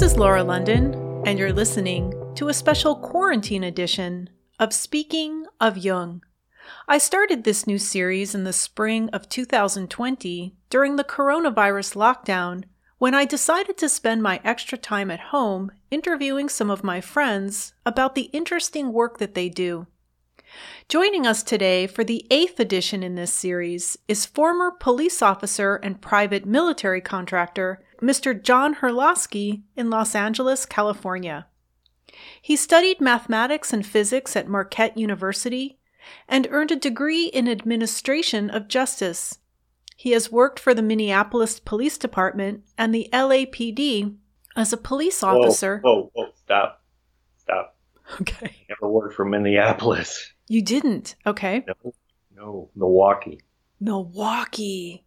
This is Laura London, and you're listening to a special quarantine edition of Speaking of Jung. I started this new series in the spring of 2020 during the coronavirus lockdown when I decided to spend my extra time at home interviewing some of my friends about the interesting work that they do. Joining us today for the eighth edition in this series is former police officer and private military contractor Mr. John Herlosky in Los Angeles, California. He studied mathematics and physics at Marquette University and earned a degree in administration of justice. He has worked for the Minneapolis Police Department and the LAPD as a police officer. Whoa, whoa, whoa, stop. Stop. Okay. Never worked for Minneapolis. You didn't. Okay. No, no, Milwaukee. Milwaukee.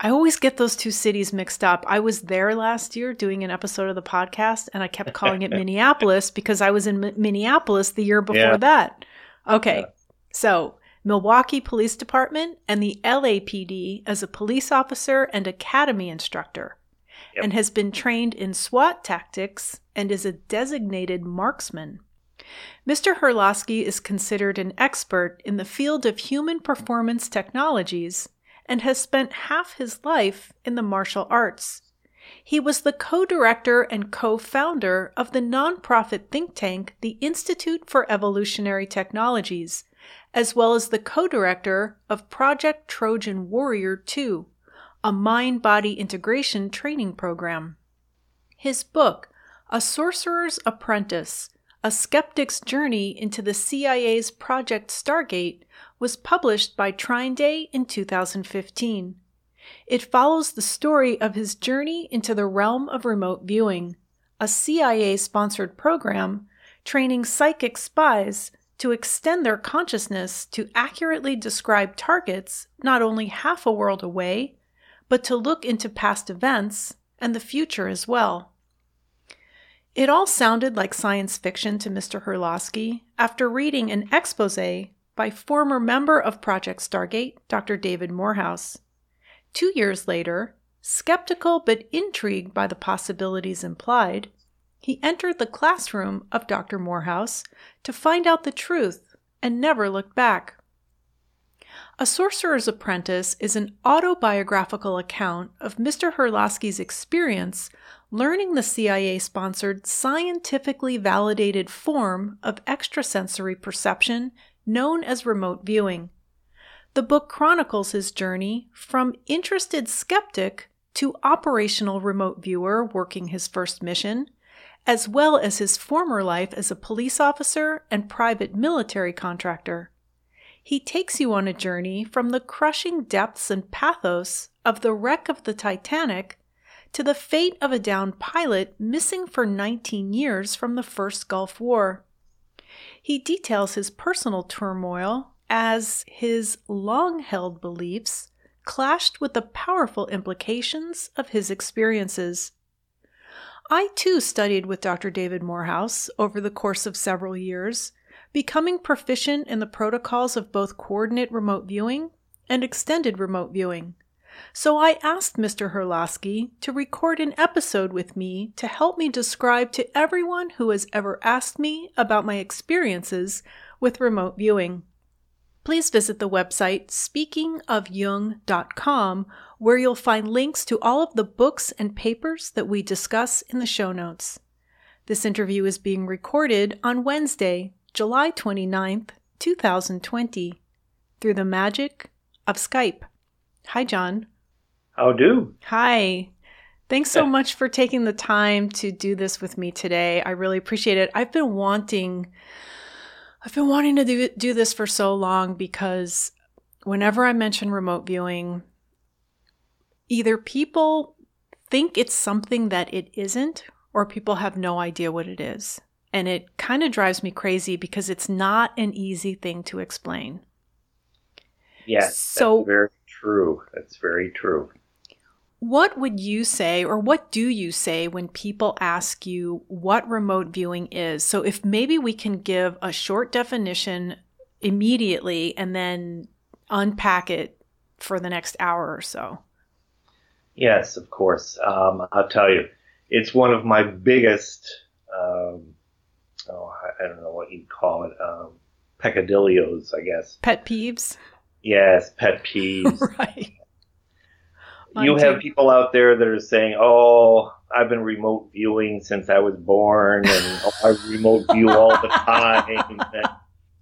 I always get those two cities mixed up. I was there last year doing an episode of the podcast and I kept calling it Minneapolis because I was in M- Minneapolis the year before Yeah. that. Okay. Yeah. So, Milwaukee Police Department and the LAPD as a police officer and academy instructor, Yep. and has been trained in SWAT tactics and is a designated marksman. Mr. Herlosky is considered an expert in the field of human performance technologies and has spent half his life in the martial arts. He was the co director and co founder of the nonprofit think tank, the Institute for Evolutionary Technologies, as well as the co director of Project Trojan Warrior 2, a mind body integration training program. His book, A Sorcerer's Apprentice A Skeptic's Journey into the CIA's Project Stargate, was published by Trine Day in 2015. It follows the story of his journey into the realm of remote viewing, a CIA sponsored program training psychic spies to extend their consciousness to accurately describe targets not only half a world away, but to look into past events and the future as well. It all sounded like science fiction to Mr. Herlosky after reading an expose by former member of Project Stargate, Dr. David Morehouse. Two years later, skeptical but intrigued by the possibilities implied, he entered the classroom of Dr. Morehouse to find out the truth and never looked back. A Sorcerer's Apprentice is an autobiographical account of Mr. Herlosky's experience learning the CIA sponsored, scientifically validated form of extrasensory perception known as remote viewing. The book chronicles his journey from interested skeptic to operational remote viewer working his first mission, as well as his former life as a police officer and private military contractor. He takes you on a journey from the crushing depths and pathos of the wreck of the Titanic to the fate of a downed pilot missing for 19 years from the first Gulf War. He details his personal turmoil as his long held beliefs clashed with the powerful implications of his experiences. I too studied with Dr. David Morehouse over the course of several years, becoming proficient in the protocols of both coordinate remote viewing and extended remote viewing. So I asked Mr. Herlosky to record an episode with me to help me describe to everyone who has ever asked me about my experiences with remote viewing. Please visit the website speakingofjung.com where you'll find links to all of the books and papers that we discuss in the show notes. This interview is being recorded on Wednesday, July 29th, 2020, through the magic of Skype. Hi, John. How do? Hi. Thanks so much for taking the time to do this with me today. I really appreciate it. I've been wanting I've been wanting to do, do this for so long because whenever I mention remote viewing, either people think it's something that it isn't or people have no idea what it is. And it kind of drives me crazy because it's not an easy thing to explain. Yes, So- very true. That's very true. What would you say, or what do you say when people ask you what remote viewing is? So, if maybe we can give a short definition immediately and then unpack it for the next hour or so. Yes, of course. Um, I'll tell you, it's one of my biggest, um, oh, I, don't know what you'd call it, um, peccadillos, I guess. Pet peeves? Yes, pet peeves. right. you have people out there that are saying, "Oh, I've been remote viewing since I was born, and oh, I remote view all the time, and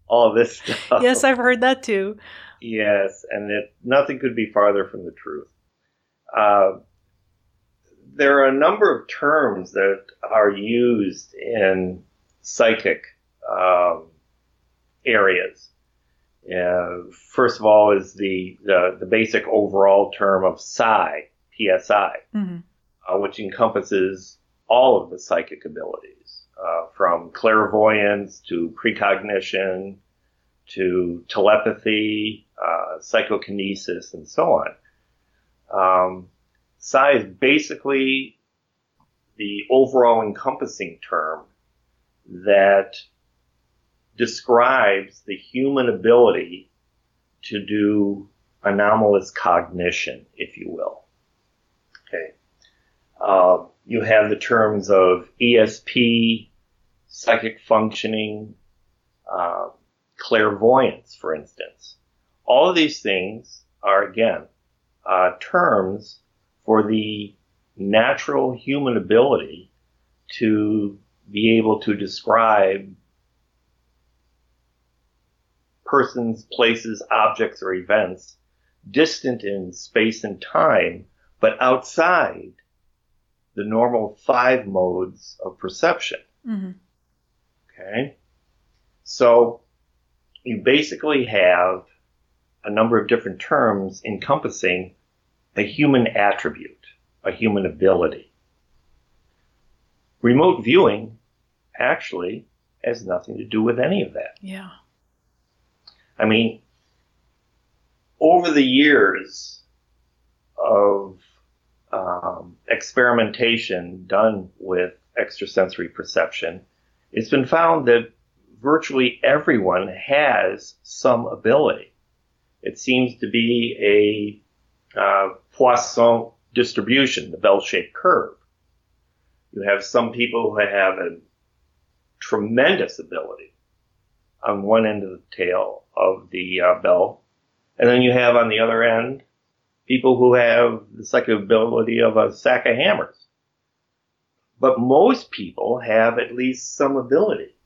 all this stuff." Yes, I've heard that too. Yes, and it, nothing could be farther from the truth. Uh, there are a number of terms that are used in psychic um, areas. Uh, first of all, is the, the the basic overall term of psi, psi, hmm uh, which encompasses all of the psychic abilities, uh, from clairvoyance to precognition to telepathy, uh, psychokinesis, and so on. Um, psi is basically the overall encompassing term that describes the human ability to do anomalous cognition, if you will. Okay. Uh, you have the terms of ESP, psychic functioning, uh, clairvoyance, for instance. All of these things are, again, uh, terms for the natural human ability to be able to describe persons, places, objects, or events distant in space and time, but outside the normal five modes of perception. hmm Okay? So you basically have a number of different terms encompassing a human attribute, a human ability. Remote viewing actually has nothing to do with any of that. Yeah. I mean, over the years of um, experimentation done with extrasensory perception, it's been found that virtually everyone has some ability. It seems to be a uh, Poisson distribution, the bell-shaped curve. You have some people who have a tremendous ability on one end of the tail of the uh, bell, and then you have on the other end people who have the psychic ability of a sack of hammers. But most people have at least some ability,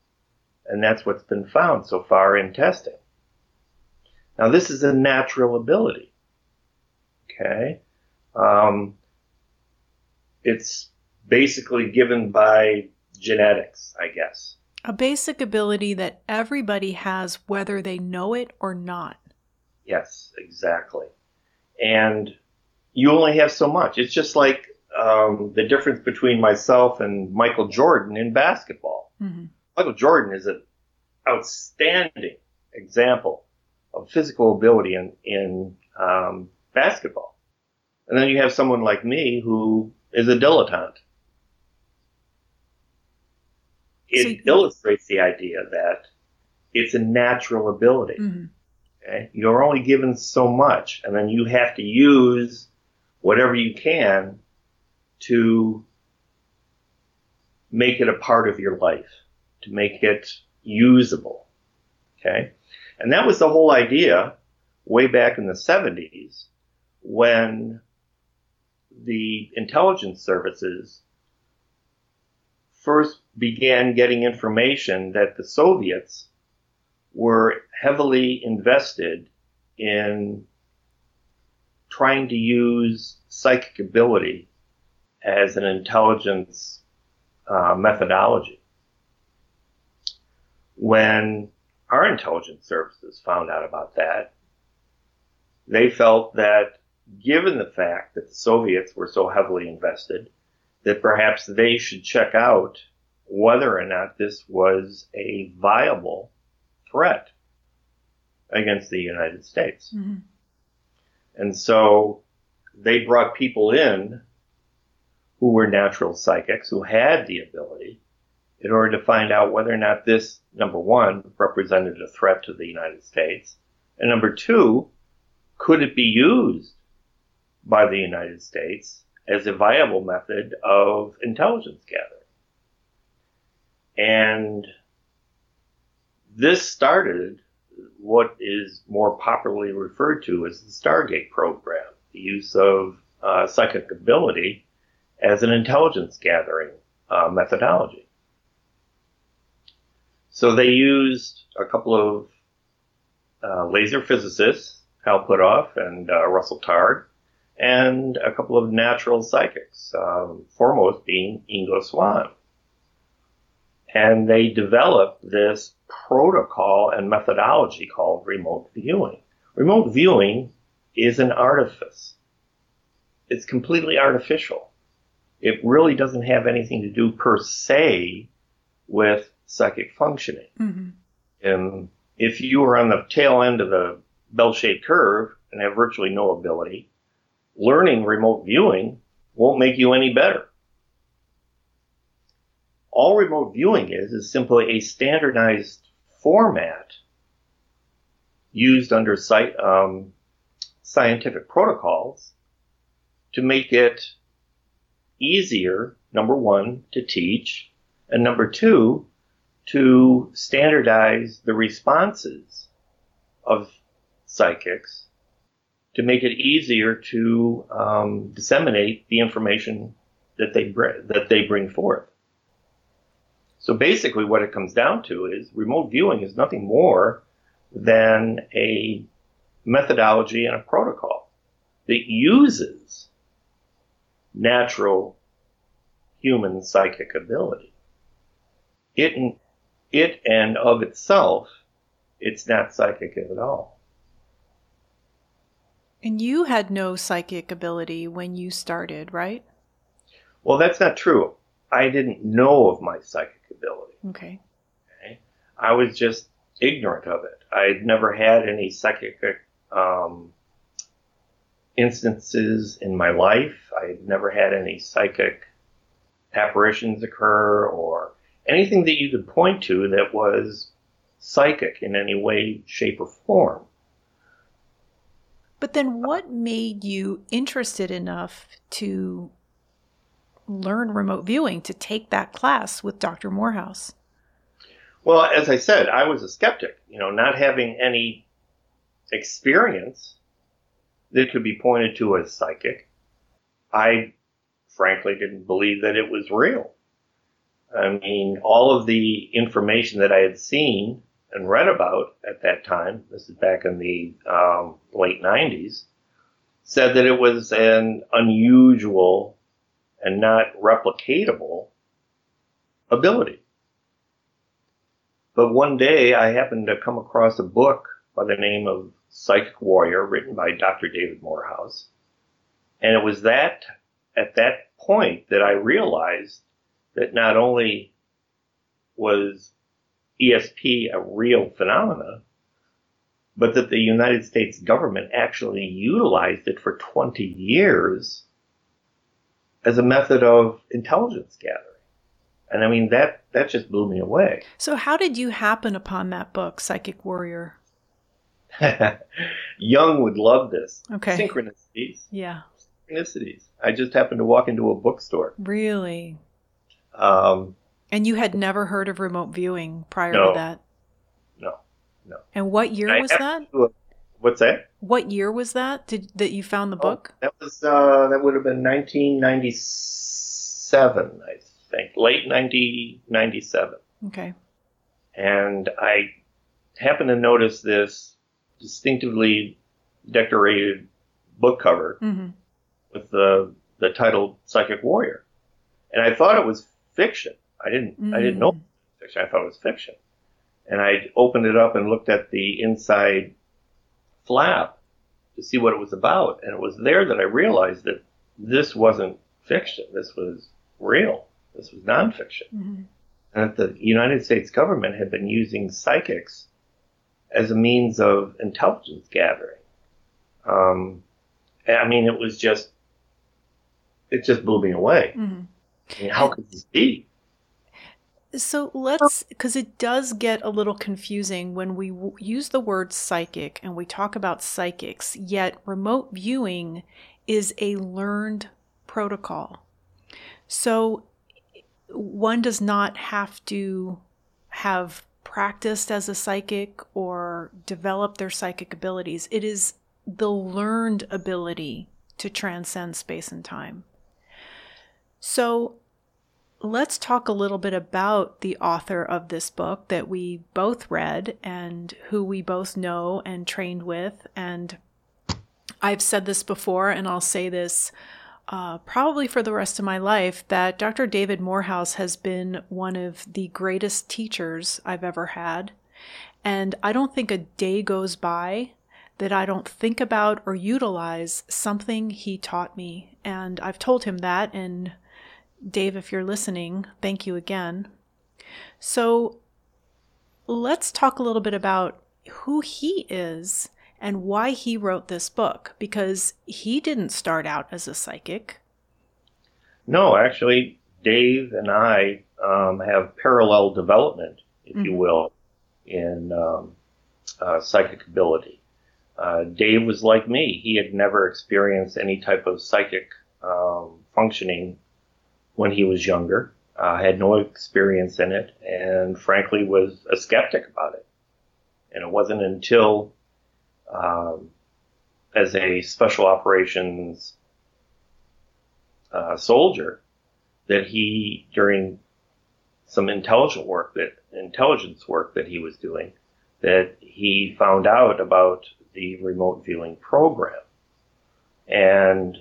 and that's what's been found so far in testing. Now, this is a natural ability. Okay, um, it's basically given by genetics, I guess. A basic ability that everybody has, whether they know it or not. Yes, exactly. And you only have so much. It's just like um, the difference between myself and Michael Jordan in basketball. hmm Michael Jordan is an outstanding example of physical ability in, in um, basketball. And then you have someone like me who is a dilettante. It So illustrates the idea that it's a natural ability. hmm Okay? You're only given so much, and then you have to use whatever you can to make it a part of your life, to make it usable. Okay? And that was the whole idea way back in the 70s when the intelligence services first began getting information that the Soviets were heavily invested in trying to use psychic ability as an intelligence uh, methodology. When our intelligence services found out about that, they felt that given the fact that the Soviets were so heavily invested, that perhaps they should check out whether or not this was a viable threat against the United States. hmm And so they brought people in who were natural psychics, who had the ability, in order to find out whether or not this, number one, represented a threat to the United States, and number two, could it be used by the United States as a viable method of intelligence gathering. And this started what is more popularly referred to as the Stargate program, the use of uh, psychic ability as an intelligence gathering uh, methodology. So they used a couple of uh, laser physicists, Hal Puthoff and uh, Russell Targ, and a couple of natural psychics, um, foremost being Ingo Swann. And they developed this protocol and methodology called remote viewing. Remote viewing is an artifice. It's completely artificial. It really doesn't have anything to do per se with psychic functioning. Mm-hmm. And if you are on the tail end of the bell-shaped curve and have virtually no ability, learning remote viewing won't make you any better. All remote viewing is is simply a standardized format used under um, scientific protocols to make it easier, number one, to teach, and number two, to standardize the responses of psychics to make it easier to um, disseminate the information that they that they bring forth. So basically, what it comes down to is remote viewing is nothing more than a methodology and a protocol that uses natural human psychic ability. It, it and of itself, it's not psychic at all. And you had no psychic ability when you started, right? Well, that's not true. I didn't know of my psychic ability. Okay. okay? I was just ignorant of it. I'd never had any psychic um, instances in my life. I'd never had any psychic apparitions occur or anything that you could point to that was psychic in any way, shape, or form. But then what made you interested enough to learn remote viewing, to take that class with Dr. Morehouse? Well, as I said, I was a skeptic, you know, not having any experience that could be pointed to as psychic. I frankly didn't believe that it was real. I mean, all of the information that I had seen and read about at that time, this is back in the um, late 90s, said that it was an unusual and not replicatable ability. But one day I happened to come across a book by the name of Psychic Warrior written by Dr. David Morehouse. And it was that, at that point that I realized that not only was ESP a real phenomena, but that the United States government actually utilized it for 20 years as a method of intelligence gathering. And I mean that that just blew me away. So how did you happen upon that book, Psychic Warrior? Jung would love this. Okay. Synchronicities. Yeah. Synchronicities. I just happened to walk into a bookstore. Really? Um, and you had never heard of remote viewing prior no, to that? No, no. And what year I was that? What's that? What year was that? Did that you found the oh, book? That was uh, that would have been 1997, I think, late 1997. Okay. And I happened to notice this distinctively decorated book cover mm-hmm. with the the title "Psychic Warrior," and I thought it was fiction. I didn't mm. I didn't know mm. fiction. I thought it was fiction. And I opened it up and looked at the inside flap to see what it was about, and it was there that I realized that this wasn't fiction. This was real. This was nonfiction. Mm-hmm. And that the United States government had been using psychics as a means of intelligence gathering. Um, I mean, it was just, it just blew me away. Mm-hmm. I mean, how could this be? So let's, because it does get a little confusing when we w- use the word psychic and we talk about psychics, yet remote viewing is a learned protocol. So one does not have to have practiced as a psychic or develop their psychic abilities. It is the learned ability to transcend space and time. So let's talk a little bit about the author of this book that we both read and who we both know and trained with. And I've said this before, and I'll say this uh, probably for the rest of my life that Dr. David Morehouse has been one of the greatest teachers I've ever had. And I don't think a day goes by that I don't think about or utilize something he taught me. And I've told him that. And Dave, if you're listening, thank you again. So let's talk a little bit about who he is and why he wrote this book because he didn't start out as a psychic. No, actually, Dave and I um, have parallel development, if mm-hmm. you will, in um, uh, psychic ability. Uh, Dave was like me. He had never experienced any type of psychic um, functioning when he was younger, uh, had no experience in it, and frankly was a skeptic about it. And it wasn't until um, as a special operations uh, soldier that he, during some intelligent work that intelligence work that he was doing, that he found out about the remote viewing program. And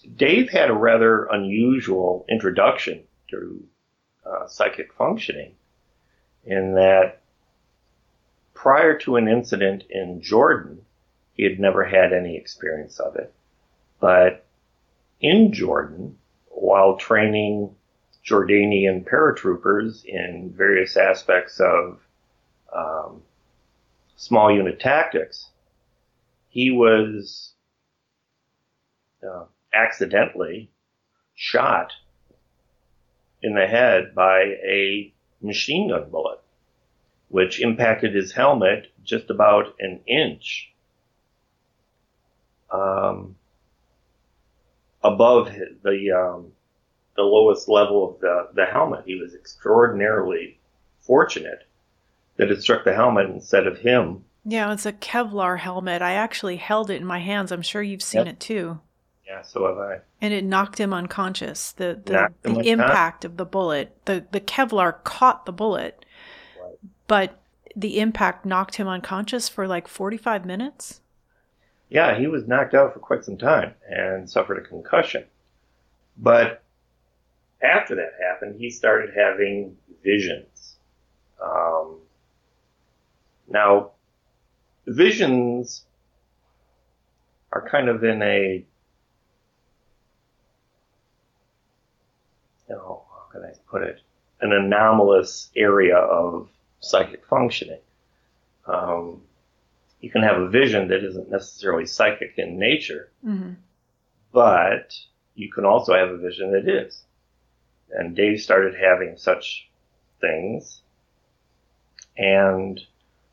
Dave had a rather unusual introduction to uh, psychic functioning in that prior to an incident in Jordan, he had never had any experience of it. But in Jordan, while training Jordanian paratroopers in various aspects of um, small unit tactics, he was uh, accidentally shot in the head by a machine gun bullet which impacted his helmet just about an inch um, above the um, the lowest level of the, the helmet. He was extraordinarily fortunate that it struck the helmet instead of him. Yeah, it's a Kevlar helmet. I actually held it in my hands. I'm sure you've seen yep. it too. Yeah, so have I. And it knocked him unconscious. The the, the impact of the bullet, the the Kevlar caught the bullet, but the impact knocked him unconscious for like 45 minutes? Yeah, he was knocked out for quite some time and suffered a concussion. But after that happened, he started having visions. Um, now, visions are kind of in a, you know, how can I put it, an anomalous area of psychic functioning. Um, you can have a vision that isn't necessarily psychic in nature, mm-hmm. but you can also have a vision that is. And Dave started having such things. And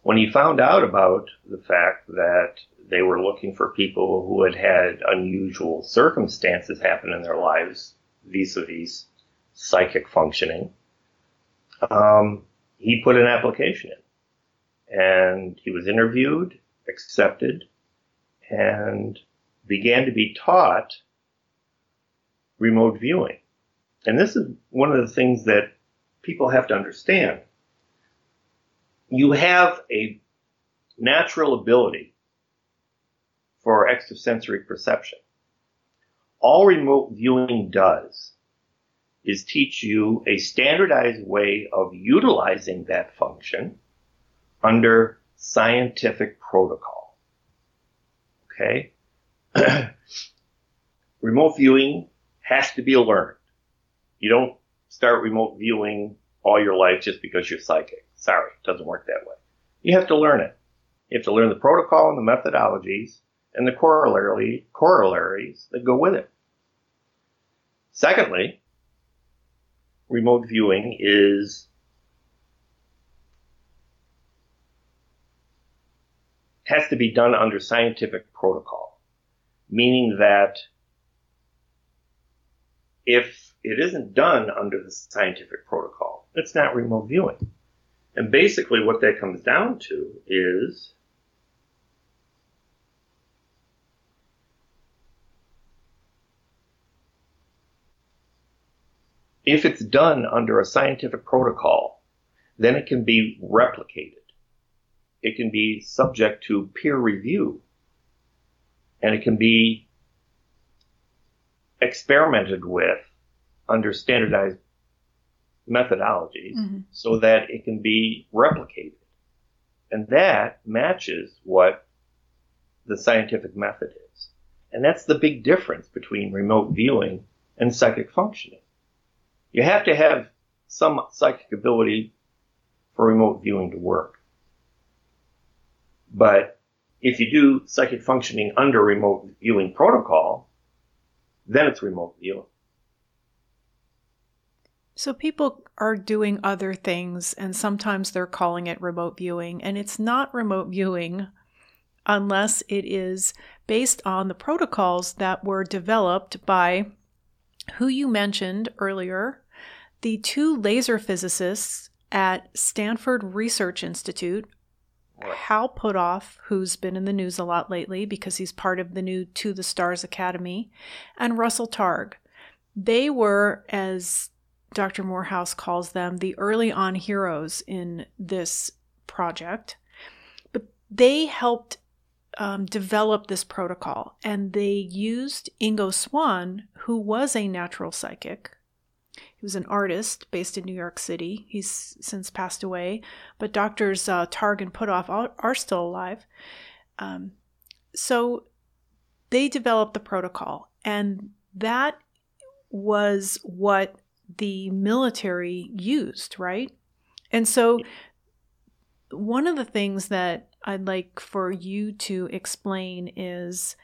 when he found out about the fact that they were looking for people who had had unusual circumstances happen in their lives vis-a-vis psychic functioning, um, he put an application in. And he was interviewed, accepted, and began to be taught remote viewing. And this is one of the things that people have to understand. You have a natural ability for extrasensory perception. All remote viewing does is teach you a standardized way of utilizing that function under scientific protocol. Okay? remote viewing has to be learned. You don't start remote viewing all your life just because you're psychic. Sorry, it doesn't work that way. You have to learn it. You have to learn the protocol and the methodologies and the corollary, corollaries that go with it. Secondly, remote viewing is has to be done under scientific protocol. meaning that if it isn't done under the scientific protocol, it's not remote viewing. And basically, what that comes down to is if it's done under a scientific protocol, then it can be replicated. It can be subject to peer review. And it can be experimented with under standardized methodologies mm-hmm. so that it can be replicated. And that matches what the scientific method is. And that's the big difference between remote viewing and psychic functioning. You have to have some psychic ability for remote viewing to work. But if you do psychic functioning under remote viewing protocol, then it's remote viewing. So people are doing other things, and sometimes they're calling it remote viewing, and it's not remote viewing unless it is based on the protocols that were developed by who you mentioned earlier, the two laser physicists at Stanford Research Institute, Hal Puthoff, who's been in the news a lot lately because he's part of the new To the Stars Academy, and Russell Targ. They were, as Dr. Morehouse calls them, the early on heroes in this project. But they helped um, develop this protocol and they used Ingo Swann, who was a natural psychic, he was an artist based in New York City. He's since passed away, but doctors uh, Targ and Puthoff are, are still alive. Um, so they developed the protocol, and that was what the military used, right? And so one of the things that I'd like for you to explain is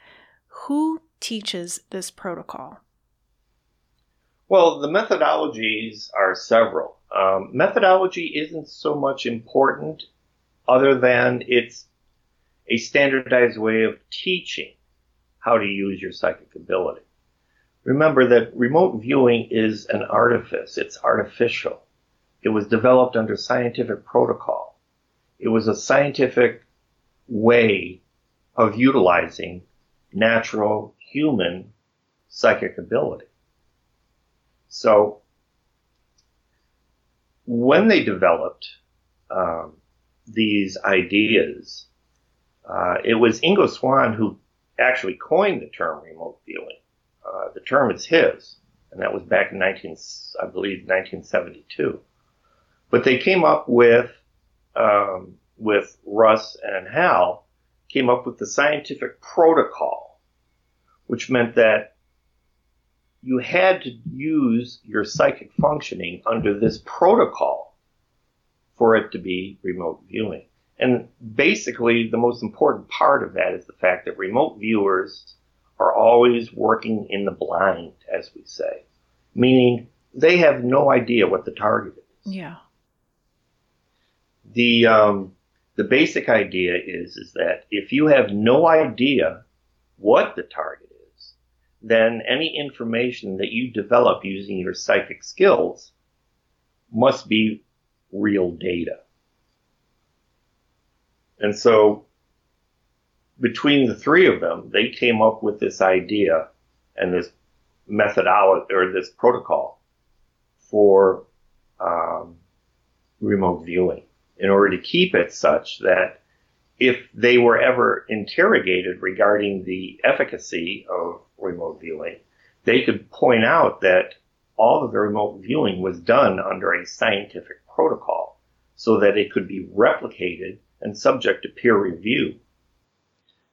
who teaches this protocol? Well, the methodologies are several. Um, methodology isn't so much important other than it's a standardized way of teaching how to use your psychic ability. Remember that remote viewing is an artifice. It's artificial. It was developed under scientific protocol. It was a scientific way of utilizing natural human psychic ability. So when they developed um, these ideas, uh, it was Ingo Swann who actually coined the term remote viewing. Uh, the term is his, and that was back in 19, I believe, 1972. But they came up with, um, with Russ and Hal, came up with the scientific protocol, which meant that you had to use your psychic functioning under this protocol for it to be remote viewing. And basically, the most important part of that is the fact that remote viewers are always working in the blind, as we say, meaning they have no idea what the target is. Yeah. The um, the basic idea is is that if you have no idea what the target then any information that you develop using your psychic skills must be real data. And so between the three of them, they came up with this idea and this methodology or this protocol for um, remote viewing in order to keep it such that if they were ever interrogated regarding the efficacy of remote viewing, they could point out that all of the remote viewing was done under a scientific protocol so that it could be replicated and subject to peer review.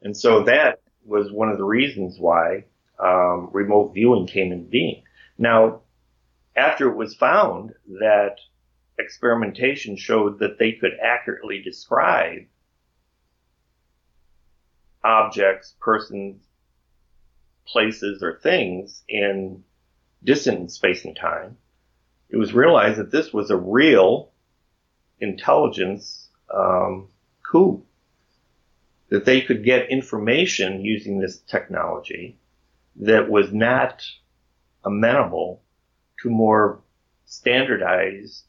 And so that was one of the reasons why um, remote viewing came into being. Now, after it was found that experimentation showed that they could accurately describe objects, persons, places, or things in distant space and time, it was realized that this was a real intelligence um, coup. that they could get information using this technology that was not amenable to more standardized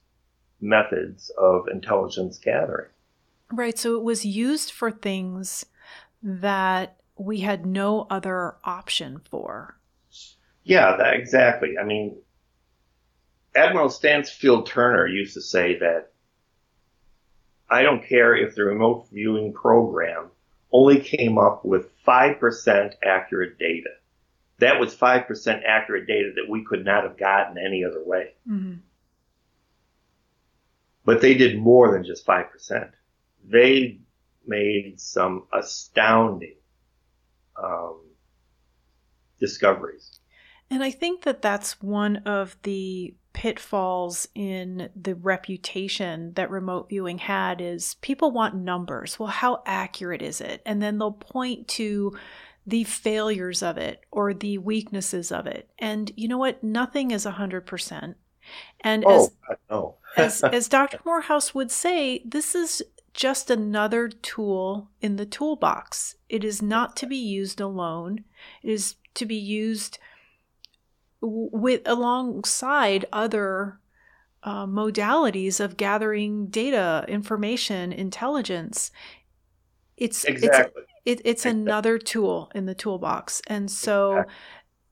methods of intelligence gathering. Right. So it was used for things that we had no other option for. Yeah, that, exactly. I mean, Admiral Stansfield Turner used to say that I don't care if the remote viewing program only came up with 5% accurate data. That was 5% accurate data that we could not have gotten any other way. Mm-hmm. But they did more than just 5%. They made some astounding um, discoveries. And I think that that's one of the pitfalls in the reputation that remote viewing had is people want numbers. Well, how accurate is it? And then they'll point to the failures of it or the weaknesses of it. And you know what? Nothing is 100%. And oh, as, as, as Dr. Morehouse would say, this is just another tool in the toolbox. It is not to be used alone. It is to be used with alongside other uh, modalities of gathering data, information, intelligence. It's exactly. It's, it, it's exactly. another tool in the toolbox, and so exactly.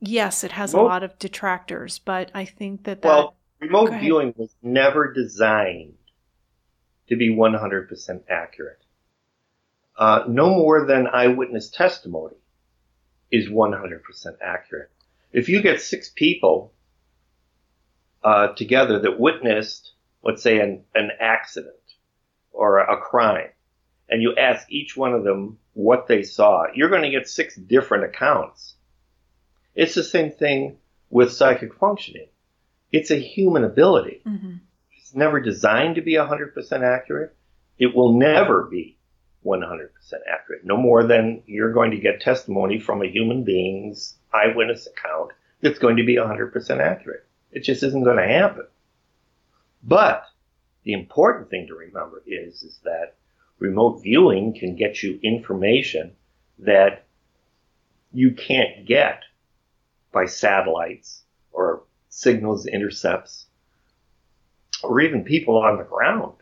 yes, it has remote, a lot of detractors, but I think that that well, remote viewing was never designed to be 100% accurate. Uh, no more than eyewitness testimony is 100% accurate. If you get six people uh, together that witnessed, let's say, an, an accident or a crime, and you ask each one of them what they saw, you're going to get six different accounts. It's the same thing with psychic functioning. It's a human ability. Mm-hmm. It's never designed to be 100% accurate. It will never be 100% accurate. No more than you're going to get testimony from a human being's eyewitness account that's going to be 100% accurate. It just isn't going to happen. But the important thing to remember is, is that remote viewing can get you information that you can't get by satellites or signals intercepts or even people on the ground.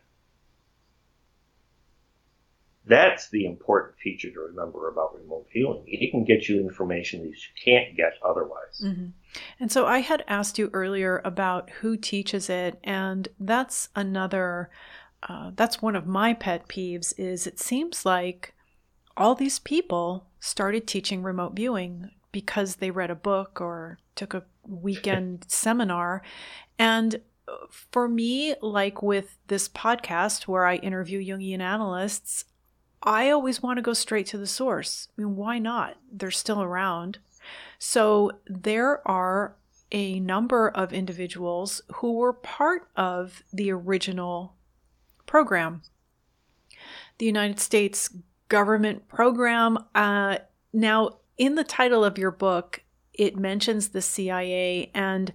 That's the important feature to remember about remote viewing. It can get you information that you can't get otherwise. Mm-hmm. And so I had asked you earlier about who teaches it, and that's another. Uh, that's one of my pet peeves. Is it seems like all these people started teaching remote viewing because they read a book or took a weekend seminar, and for me, like with this podcast where I interview Jungian analysts, I always want to go straight to the source. I mean, why not? They're still around. So there are a number of individuals who were part of the original program. The United States government program. Uh, now, in the title of your book, it mentions the CIA, and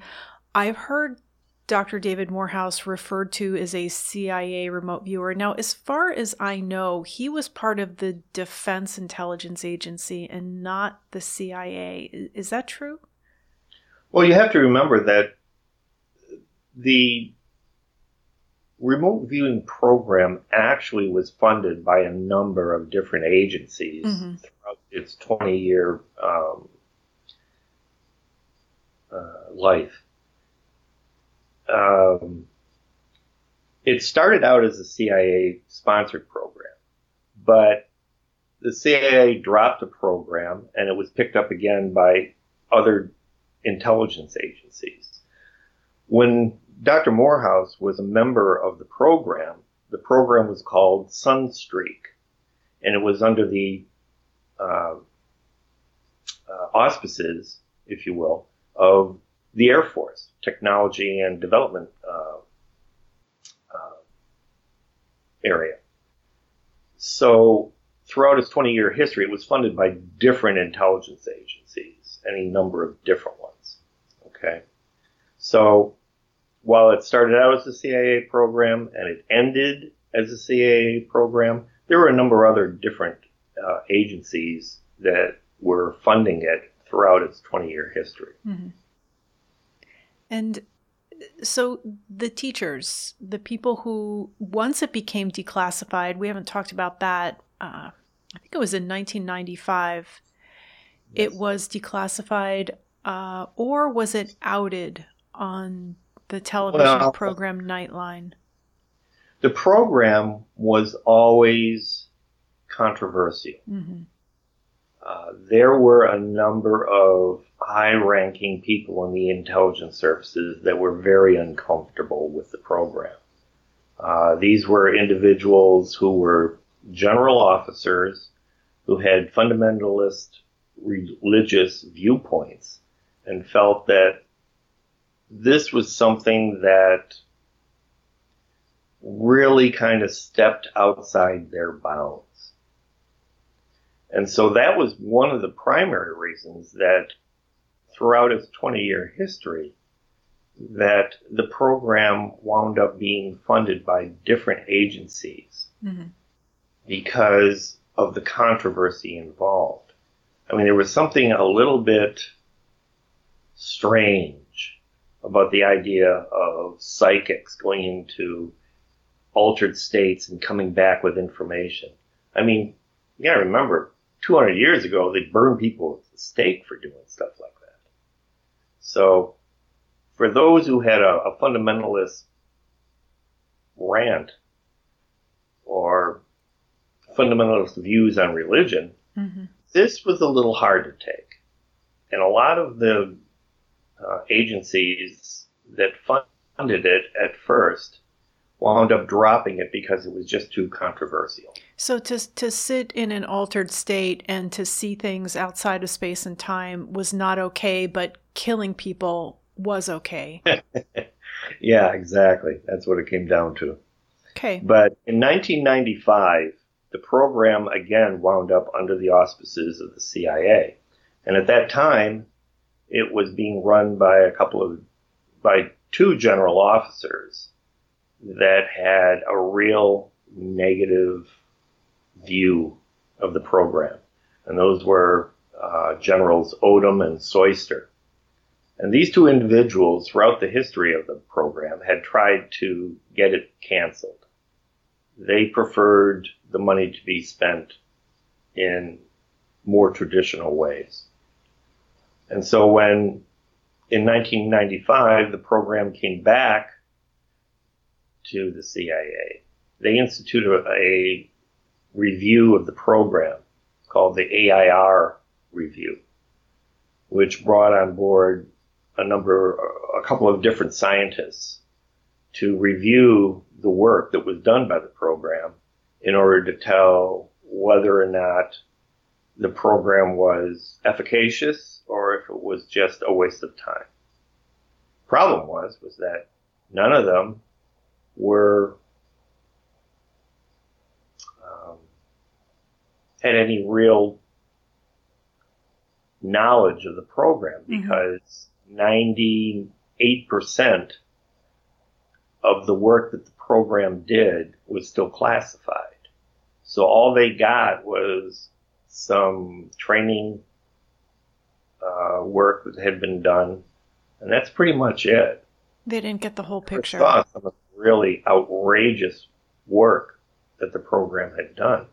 I've heard Dr. David Morehouse referred to as a CIA remote viewer. Now, as far as I know, he was part of the Defense Intelligence Agency and not the CIA. Is that true? Well, you have to remember that the remote viewing program actually was funded by a number of different agencies mm-hmm. throughout its 20 year um, uh, life um, it started out as a CIA sponsored program, but the CIA dropped the program and it was picked up again by other intelligence agencies. When Dr. Morehouse was a member of the program, the program was called Sunstreak, and it was under the uh, uh, auspices, if you will, of the Air Force technology and development uh, uh, area. So throughout its 20 year history, it was funded by different intelligence agencies, any number of different ones. Okay. So while it started out as a CIA program and it ended as a CIA program, there were a number of other different uh, agencies that were funding it throughout its 20 year history. Mm-hmm. And so the teachers, the people who, once it became declassified, we haven't talked about that. Uh, I think it was in 1995. Yes. It was declassified, uh, or was it outed on the television well, program Nightline? The program was always controversial. Mm-hmm. Uh, there were a number of high ranking people in the intelligence services that were very uncomfortable with the program. Uh, these were individuals who were general officers who had fundamentalist religious viewpoints and felt that this was something that really kind of stepped outside their bounds. And so that was one of the primary reasons that throughout its 20 year history, that the program wound up being funded by different agencies mm-hmm. because of the controversy involved. I mean, there was something a little bit strange about the idea of psychics going into altered states and coming back with information. I mean, you gotta remember, 200 years ago, they burned people at the stake for doing stuff like that. So, for those who had a, a fundamentalist rant or fundamentalist views on religion, mm-hmm. this was a little hard to take. And a lot of the uh, agencies that funded it at first wound up dropping it because it was just too controversial. So to to sit in an altered state and to see things outside of space and time was not okay, but killing people was okay. yeah, exactly. That's what it came down to. Okay. But in 1995, the program again wound up under the auspices of the CIA. And at that time, it was being run by a couple of by two general officers that had a real negative view of the program. And those were uh, Generals Odom and Soyster. And these two individuals, throughout the history of the program, had tried to get it canceled. They preferred the money to be spent in more traditional ways. And so when in 1995 the program came back to the CIA. They instituted a, review of the program called the AIR review, which brought on board a number, a couple of different scientists to review the work that was done by the program in order to tell whether or not the program was efficacious or if it was just a waste of time. Problem was, was that none of them were um, had any real knowledge of the program mm-hmm. because. 98% of the work that the program did was still classified. So all they got was some training uh, work that had been done, and that's pretty much it. They didn't get the whole picture. Saw some of really outrageous work that the program had done.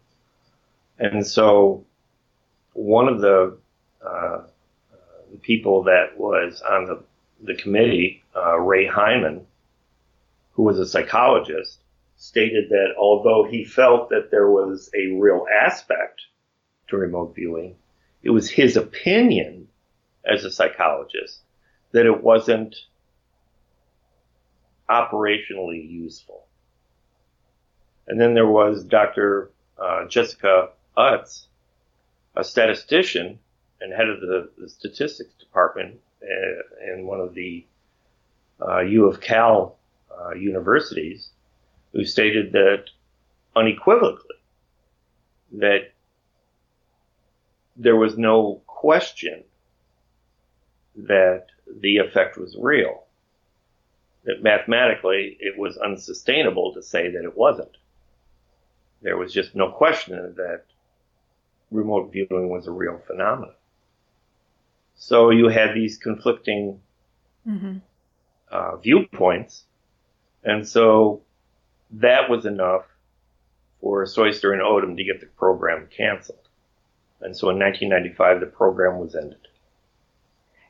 And so one of the, uh, the people that was on the, the committee, uh, Ray Hyman, who was a psychologist, stated that although he felt that there was a real aspect to remote viewing, it was his opinion as a psychologist that it wasn't operationally useful. And then there was Dr. Uh, Jessica Utts, a statistician and head of the, the statistics department uh, in one of the uh, U of Cal uh, universities, who stated that unequivocally that there was no question that the effect was real that mathematically it was unsustainable to say that it wasn't. There was just no question that remote viewing was a real phenomenon. So you had these conflicting mm-hmm. uh, viewpoints, and so that was enough for Soyster and Odom to get the program canceled. And so in 1995, the program was ended.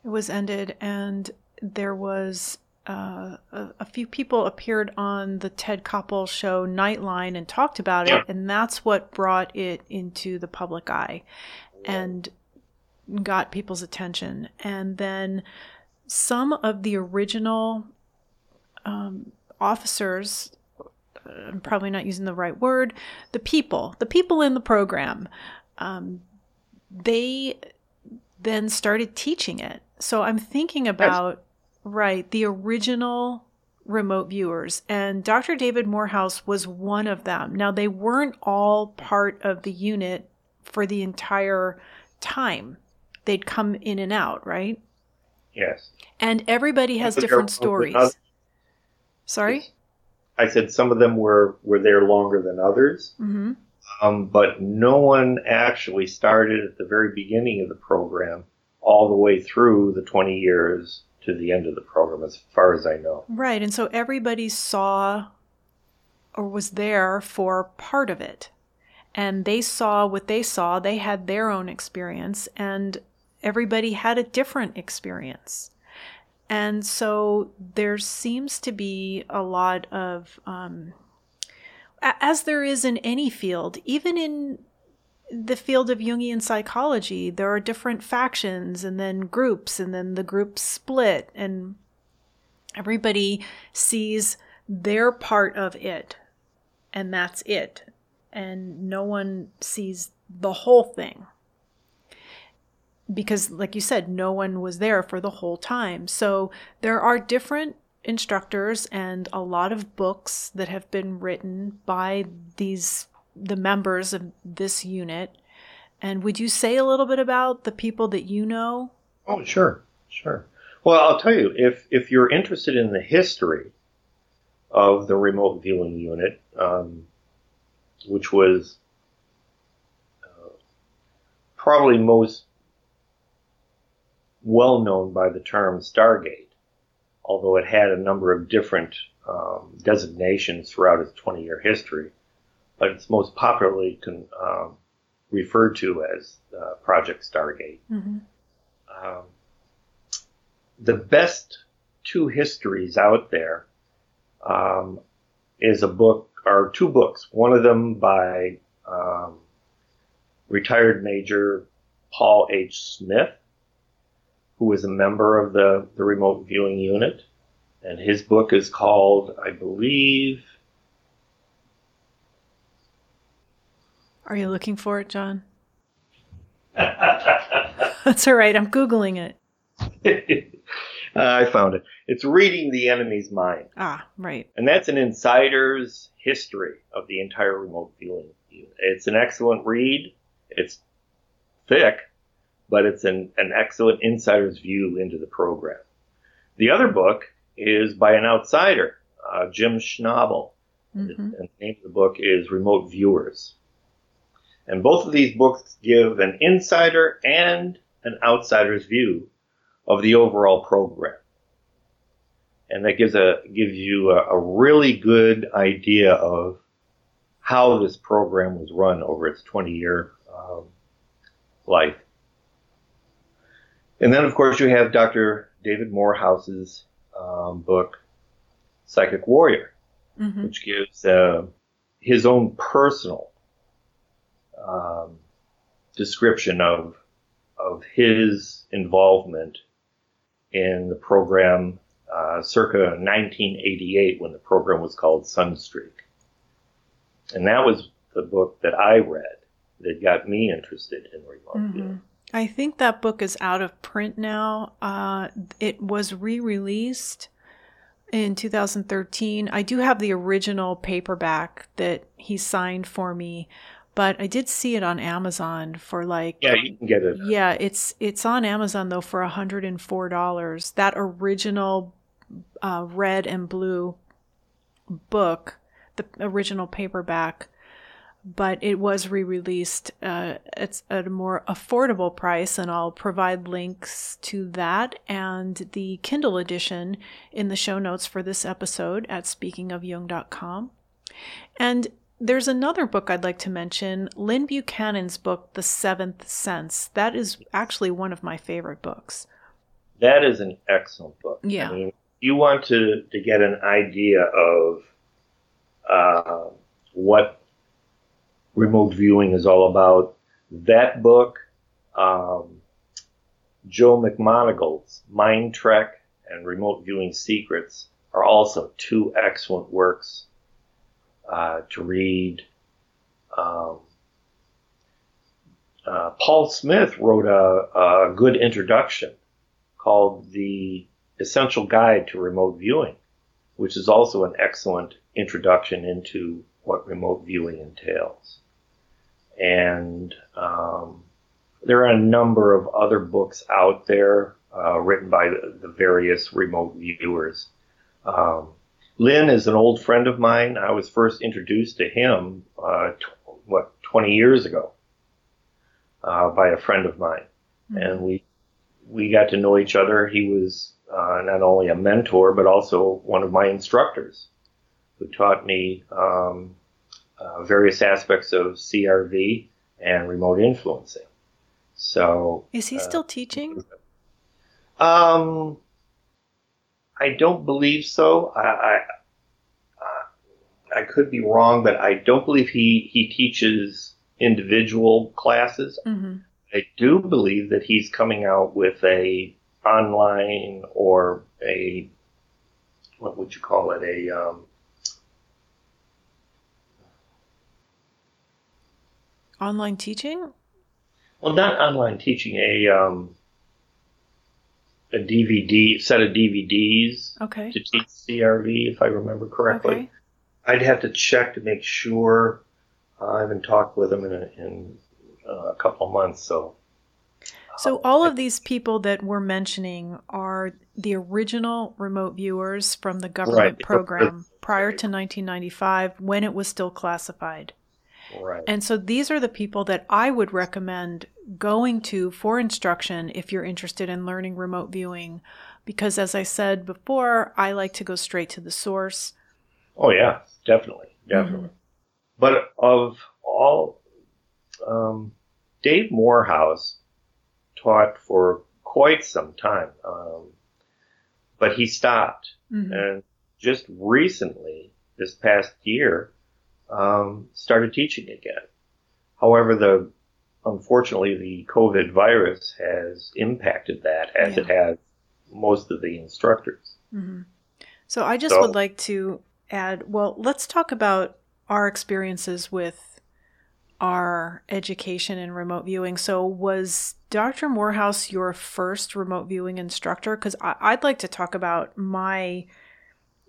It was ended, and there was uh, a, a, few people appeared on the Ted Koppel show Nightline and talked about it, and that's what brought it into the public eye and got people's attention. And then some of the original um, officers, I'm probably not using the right word, the people, the people in the program, um, they then started teaching it. So I'm thinking about Right, the original remote viewers. And Dr. David Morehouse was one of them. Now, they weren't all part of the unit for the entire time, they'd come in and out, right? Yes. And everybody has different stories. Sorry? I said some of them were, were there longer than others. Mm-hmm. Um, but no one actually started at the very beginning of the program all the way through the 20 years to the end of the program, as far as I know. Right. And so everybody saw or was there for part of it. And they saw what they saw. They had their own experience, and everybody had a different experience. And so there seems to be a lot of, um, as there is in any field, even in the field of Jungian psychology, there are different factions and then groups, and then the groups split, and everybody sees their part of it, and that's it. And no one sees the whole thing. Because, like you said, no one was there for the whole time. So there are different instructors and a lot of books that have been written by these the members of this unit. And would you say a little bit about the people that you know? Oh, sure, sure. Well, I'll tell you, if, if you're interested in the history of the remote viewing unit, um, which was uh, probably most well known by the term Stargate, although it had a number of different um, designations throughout its 20 year history but it's most popularly con, um, referred to as uh, Project Stargate. Mm-hmm. Um, the best two histories out there um, is a book, or two books. One of them by um, retired Major Paul H. Smith, who was a member of the, the remote viewing unit. And his book is called, I believe, Are you looking for it, John? That's all right. I'm Googling it. uh, I found it. It's Reading the Enemy's Mind. Ah, right. And that's an insider's history of the entire remote viewing. It's an excellent read. It's thick, but it's an, an excellent insider's view into the program. The other book is by an outsider, uh, Jim Schnabel. Mm-hmm. And the name of the book is Remote Viewers. And both of these books give an insider and an outsider's view of the overall program. And that gives a gives you a, a really good idea of how this program was run over its 20 year um, life. And then, of course, you have Dr. David Morehouse's um, book, Psychic Warrior, mm-hmm. which gives uh, his own personal um, description of of his involvement in the program uh, circa 1988 when the program was called Sunstreak. And that was the book that I read that got me interested in remote mm-hmm. I think that book is out of print now. Uh, it was re released in 2013. I do have the original paperback that he signed for me but I did see it on Amazon for like yeah, you can get it. Yeah, it's it's on Amazon though for hundred and four dollars. That original uh, red and blue book, the original paperback. But it was re-released uh, at a more affordable price and i'll provide links to that and the kindle edition in the show notes for this episode at speakingofjung.com and there's another book I'd like to mention Lynn Buchanan's book, The Seventh Sense. That is actually one of my favorite books. That is an excellent book. Yeah. I mean, you want to, to get an idea of uh, what remote viewing is all about, that book, um, Joe McMoneagle's Mind Trek and Remote Viewing Secrets are also two excellent works uh, to read. Um, uh, Paul Smith wrote a, a good introduction called The Essential Guide to Remote Viewing, which is also an excellent introduction into what remote viewing entails. And um, there are a number of other books out there uh, written by the, the, various remote viewers. Um, Lynn is an old friend of mine. I was first introduced to him, uh, tw- what, 20 years ago, uh, by a friend of mine. Mm-hmm. And we, we got to know each other. He was uh, not only a mentor, but also one of my instructors who taught me um, uh, various aspects of CRV and remote influencing. So, is he still teaching? Um, I don't believe so. I, I, I could be wrong, but I don't believe he, he teaches individual classes. Mm-hmm. I do believe that he's coming out with a online or a what would you call it a um, online teaching. Well, not online teaching. A um, a DVD set of DVDs okay. to teach CRV, if I remember correctly. Okay. I'd have to check to make sure. Uh, I haven't talked with them in a, in uh, a couple of months, so. So all of these people that we're mentioning are the original remote viewers from the government Right. program prior to 1995 when it was still classified. Right. And so these are the people that I would recommend going to for instruction if you're interested in learning remote viewing. Because as I said before, I like to go straight to the source. Oh yeah, definitely, definitely. But of all, um, Dave Morehouse taught for quite some time, um, but he stopped, Mhm. and just recently, this past year, um, started teaching again. However, the unfortunately the COVID virus has impacted that, as it has most of the instructors. Mhm. So I just So- would like to add well, let's talk about our experiences with our education in remote viewing. So, was Dr. Morehouse your first remote viewing instructor? Because I'd like to talk about my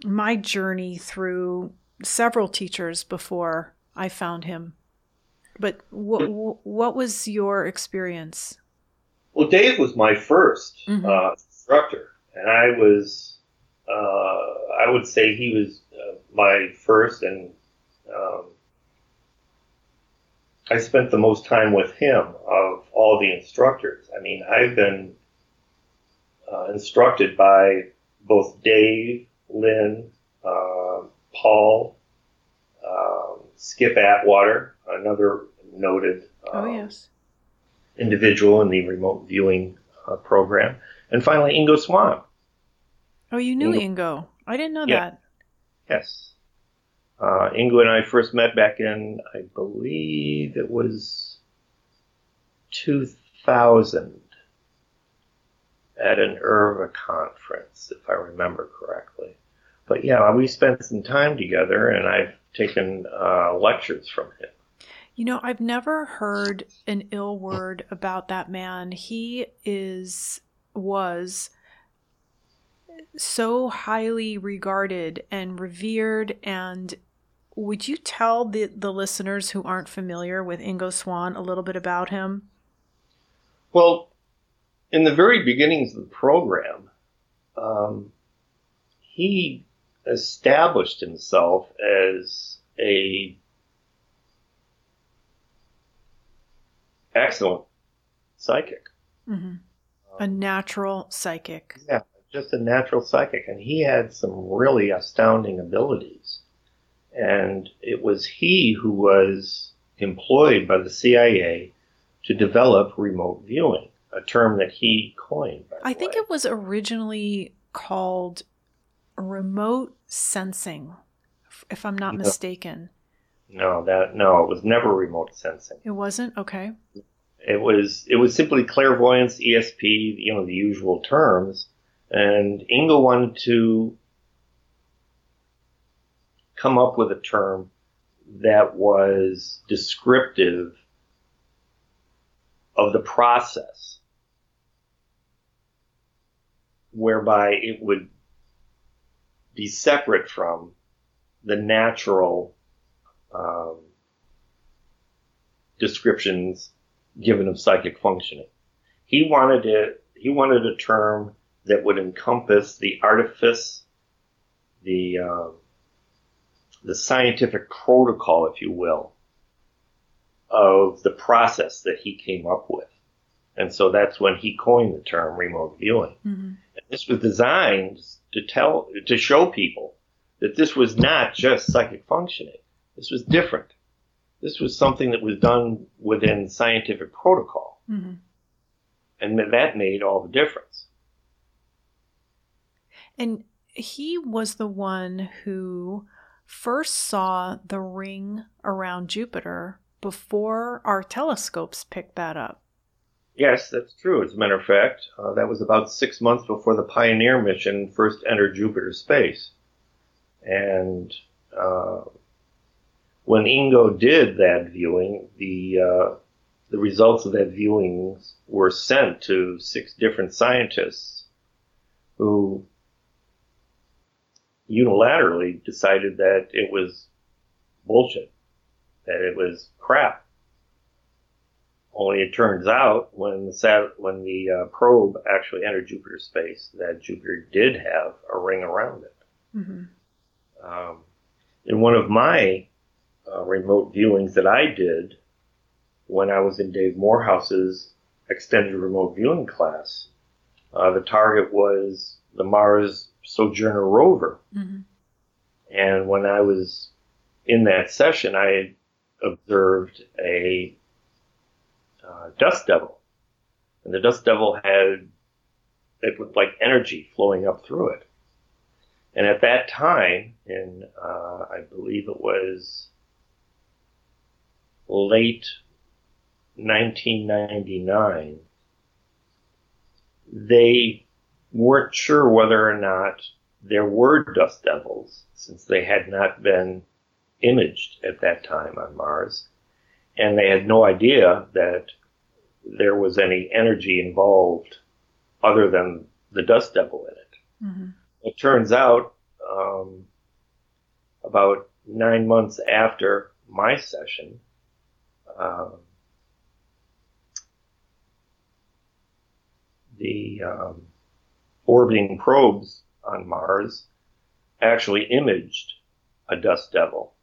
my journey through several teachers before I found him. But what what was your experience? Well, Dave was my 1st Mhm. uh, instructor, and I was, uh, I would say he was uh, my first, and um, I spent the most time with him of all the instructors. I mean, I've been uh, instructed by both Dave, Lynn, uh, Paul, um, Skip Atwater, another noted Oh um, yes. individual in the remote viewing uh, program. And finally, Ingo Swann. Oh, you knew Ingo- Ingo. I didn't know Yeah. that. Yes. Uh, Ingo and I first met back in, I believe it was 2000 at an IRVA conference, if I remember correctly. But yeah, we spent some time together and I've taken uh, lectures from him. You know, I've never heard an ill word about that man. He is was so highly regarded and revered and would you tell the, the listeners who aren't familiar with Ingo Swann a little bit about him? Well, in the very beginnings of the program, um, he established himself as a excellent psychic. Mm-hmm. A natural psychic. Yeah, just a natural psychic. And he had some really astounding abilities. And it was he who was employed by the CIA to develop remote viewing, a term that he coined. I think it was originally called remote sensing, if I'm not no. mistaken. No, that no, it was never remote sensing. It wasn't okay. It was it was simply clairvoyance, ESP, you know, the usual terms. And Ingo wanted to come up with a term that was descriptive of the process, whereby it would be separate from the natural um, descriptions given of psychic functioning. He wanted it. He wanted a term that would encompass the artifice, the uh, the scientific protocol, if you will, of the process that he came up with. And so that's when he coined the term remote viewing. Mm-hmm. This was designed to tell, to show people that this was not just psychic functioning. This was different. This was something that was done within scientific protocol. Mm-hmm. And that made all the difference. And he was the one who first saw the ring around Jupiter before our telescopes picked that up. Yes, that's true. As a matter of fact, uh, that was about six months before the Pioneer mission first entered Jupiter space. And uh, when Ingo did that viewing, the uh, the results of that viewing were sent to six different scientists who unilaterally decided that it was bullshit, that it was crap. Only it turns out when the sat- when the uh, probe actually entered Jupiter space that Jupiter did have a ring around it. Mm-hmm. Um, in one of my uh, remote viewings that I did when I was in Dave Morehouse's extended remote viewing class, uh, the target was the Mars Sojourner rover. Mm-hmm. And when I was in that session, I observed a uh, dust devil. And the dust devil had, it looked like energy flowing up through it. And at that time, in, uh, I believe it was late 1999, they weren't sure whether or not there were dust devils, since they had not been imaged at that time on Mars. And they had no idea that there was any energy involved other than the dust devil in it. Mm-hmm. It turns out, um, about nine months after my session, um, the um, orbiting probes on Mars actually imaged a dust devil.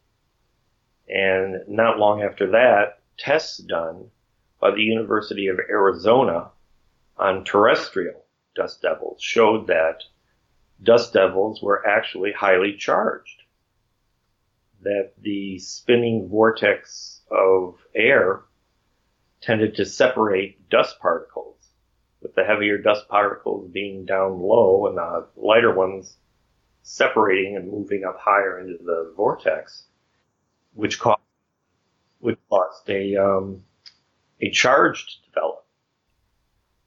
And not long after that, tests done by the University of Arizona on terrestrial dust devils showed that dust devils were actually highly charged. That the spinning vortex of air tended to separate dust particles with the heavier dust particles being down low and the lighter ones separating and moving up higher into the vortex, which caused which caused a um, a charge to develop.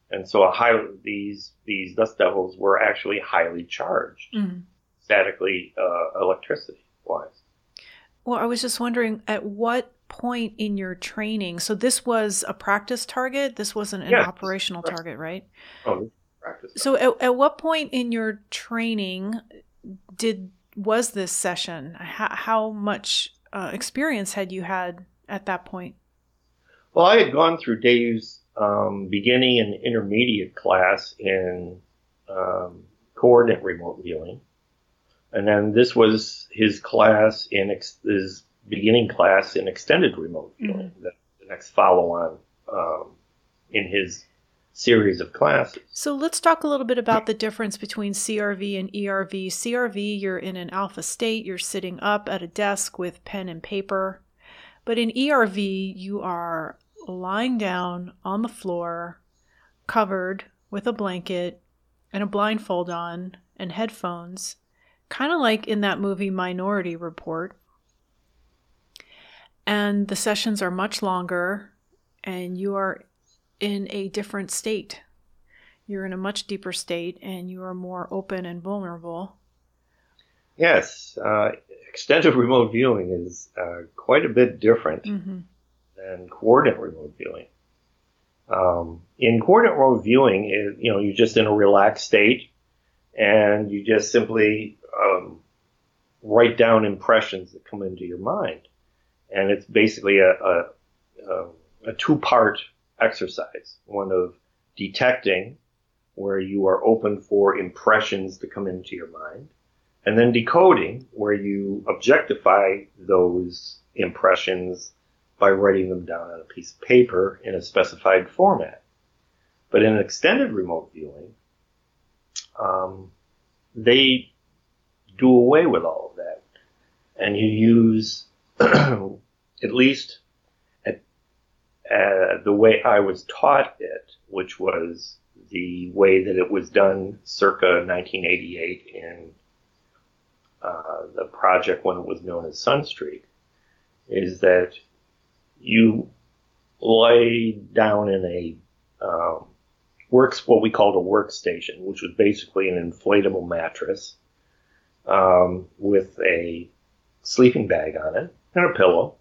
And so a high, these these dust devils were actually highly charged, mm-hmm. statically uh, electricity wise. Well, I was just wondering at what point in your training? So this was a practice target. This wasn't an operational target, right? Oh, practice. So at, at what point in your training did was this session? How, how much uh, experience had you had at that point? Well, I had gone through Dave's um, beginning and intermediate class in um, coordinate remote viewing. And then this was his class in ex- his beginning class in extended remote viewing, mm-hmm. the, the, next follow on um, in his series of classes. So let's talk a little bit about the difference between CRV and ERV. CRV, you're in an alpha state, you're sitting up at a desk with pen and paper. But in ERV, you are lying down on the floor, covered with a blanket and a blindfold on and headphones, kind of like in that movie Minority Report. And the sessions are much longer, and you are in a different state. You're in a much deeper state, and you are more open and vulnerable. Yes, uh, extended remote viewing is uh, quite a bit different mm-hmm. than coordinate remote viewing. Um, in coordinate remote viewing, you know, you're just in a relaxed state, and you just simply um, write down impressions that come into your mind, and it's basically a, a, a, a two-part exercise: one of detecting, where you are open for impressions to come into your mind, and then decoding, where you objectify those impressions by writing them down on a piece of paper in a specified format. But in extended remote viewing, um, they do away with all of that. And you use, at least uh, the way I was taught it, which was the way that it was done circa 1988 in uh, the project when it was known as Sunstreak, is that you lay down in a um, works what we called a workstation, which was basically an inflatable mattress um, with a sleeping bag on it and a pillow,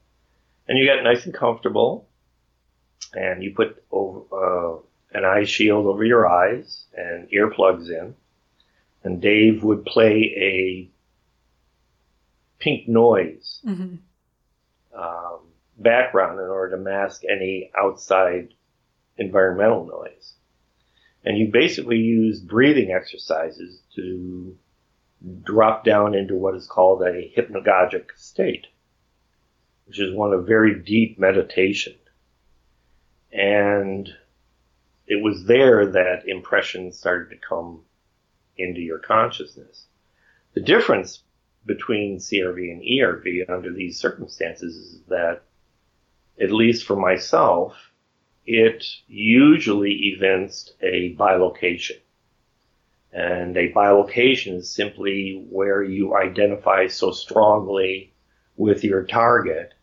and you got nice and comfortable, and you put over, uh, an eye shield over your eyes and earplugs in, and Dave would play a pink noise mm-hmm. um, background in order to mask any outside environmental noise. And you basically use breathing exercises to drop down into what is called a hypnagogic state, which is one of very deep meditation. And it was there that impressions started to come into your consciousness. The difference between CRV and ERV under these circumstances is that, at least for myself, it usually evinced a bilocation. And a bilocation is simply where you identify so strongly with your target,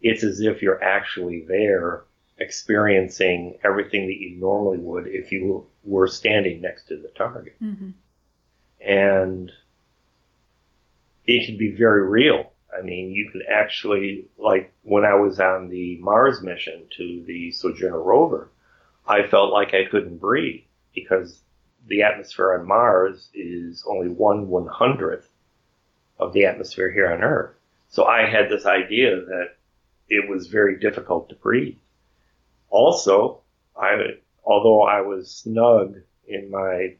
it's as if you're actually there experiencing everything that you normally would if you were standing next to the target. Mm-hmm. And it can be very real. I mean, you can actually, like when I was on the Mars mission to the Sojourner rover, I felt like I couldn't breathe because the atmosphere on Mars is only one one hundredth of the atmosphere here on Earth. So I had this idea that it was very difficult to breathe. Also, I, although I was snug in my